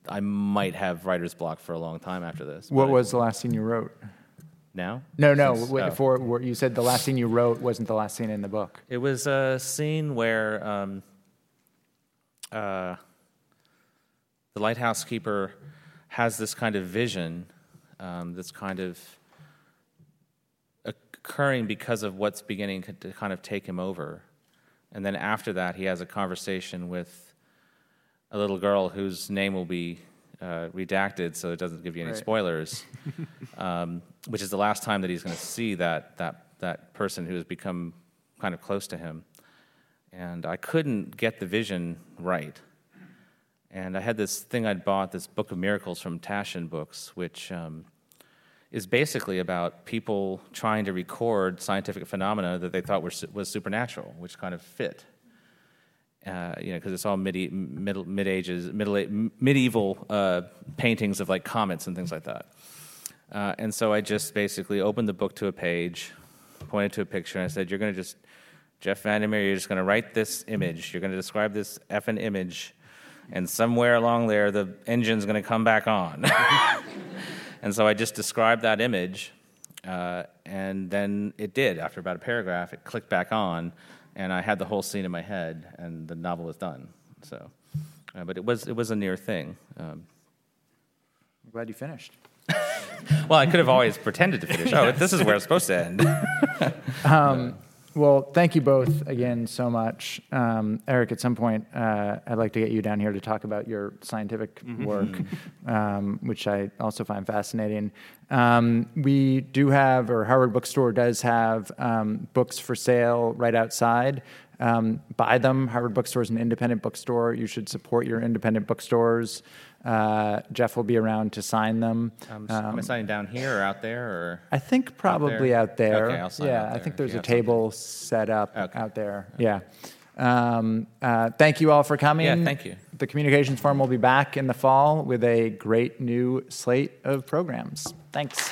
I might have writer's block for a long time after this. What was the last scene you wrote? Now? No, no. Since- wait, oh. For you said the last scene you wrote wasn't the last scene in the book. It was a scene where um, uh, the lighthouse keeper has this kind of vision um, that's kind of occurring because of what's beginning to kind of take him over. And then after that, he has a conversation with a little girl whose name will be uh, redacted, so it doesn't give you any Right. spoilers. <laughs> um, which is the last time that he's going to see that that that person who has become kind of close to him. And I couldn't get the vision right. And I had this thing I'd bought, this Book of Miracles from Taschen Books, which um, is basically about people trying to record scientific phenomena that they thought were, was supernatural, which kind of fit. Uh, you know, because it's all midi- middle, mid ages, middle, medieval uh, paintings of like comets and things like that. Uh, and so I just basically opened the book to a page, pointed to a picture, and I said, "You're going to just, Jeff VanderMeer, you're just going to write this image. You're going to describe this effing image, and somewhere along there, the engine's going to come back on." <laughs> and so I just described that image, uh, and then it did. After about a paragraph, it clicked back on, and I had the whole scene in my head, and the novel was done. So, uh, but it was it was a near thing. Um, I'm glad you finished. <laughs> well, I could have always pretended to finish. Oh, this is where it's supposed to end. <laughs> <laughs> Well, thank you both again so much. Um, Eric, at some point, uh, I'd like to get you down here to talk about your scientific work, um, which I also find fascinating. Um, we do have, or Harvard Bookstore does have, um, books for sale right outside. Um, buy them. Harvard Bookstore is an independent bookstore. You should support your independent bookstores. Uh, Jeff will be around to sign them. Um, so am I signing down here or out there? Or I think probably out there. Okay, I'll sign yeah, out I think there's a have something. table set up Okay. out there. Yeah. Um, uh, thank you all for coming. Yeah, thank you. The Communications Forum will be back in the fall with a great new slate of programs. Thanks.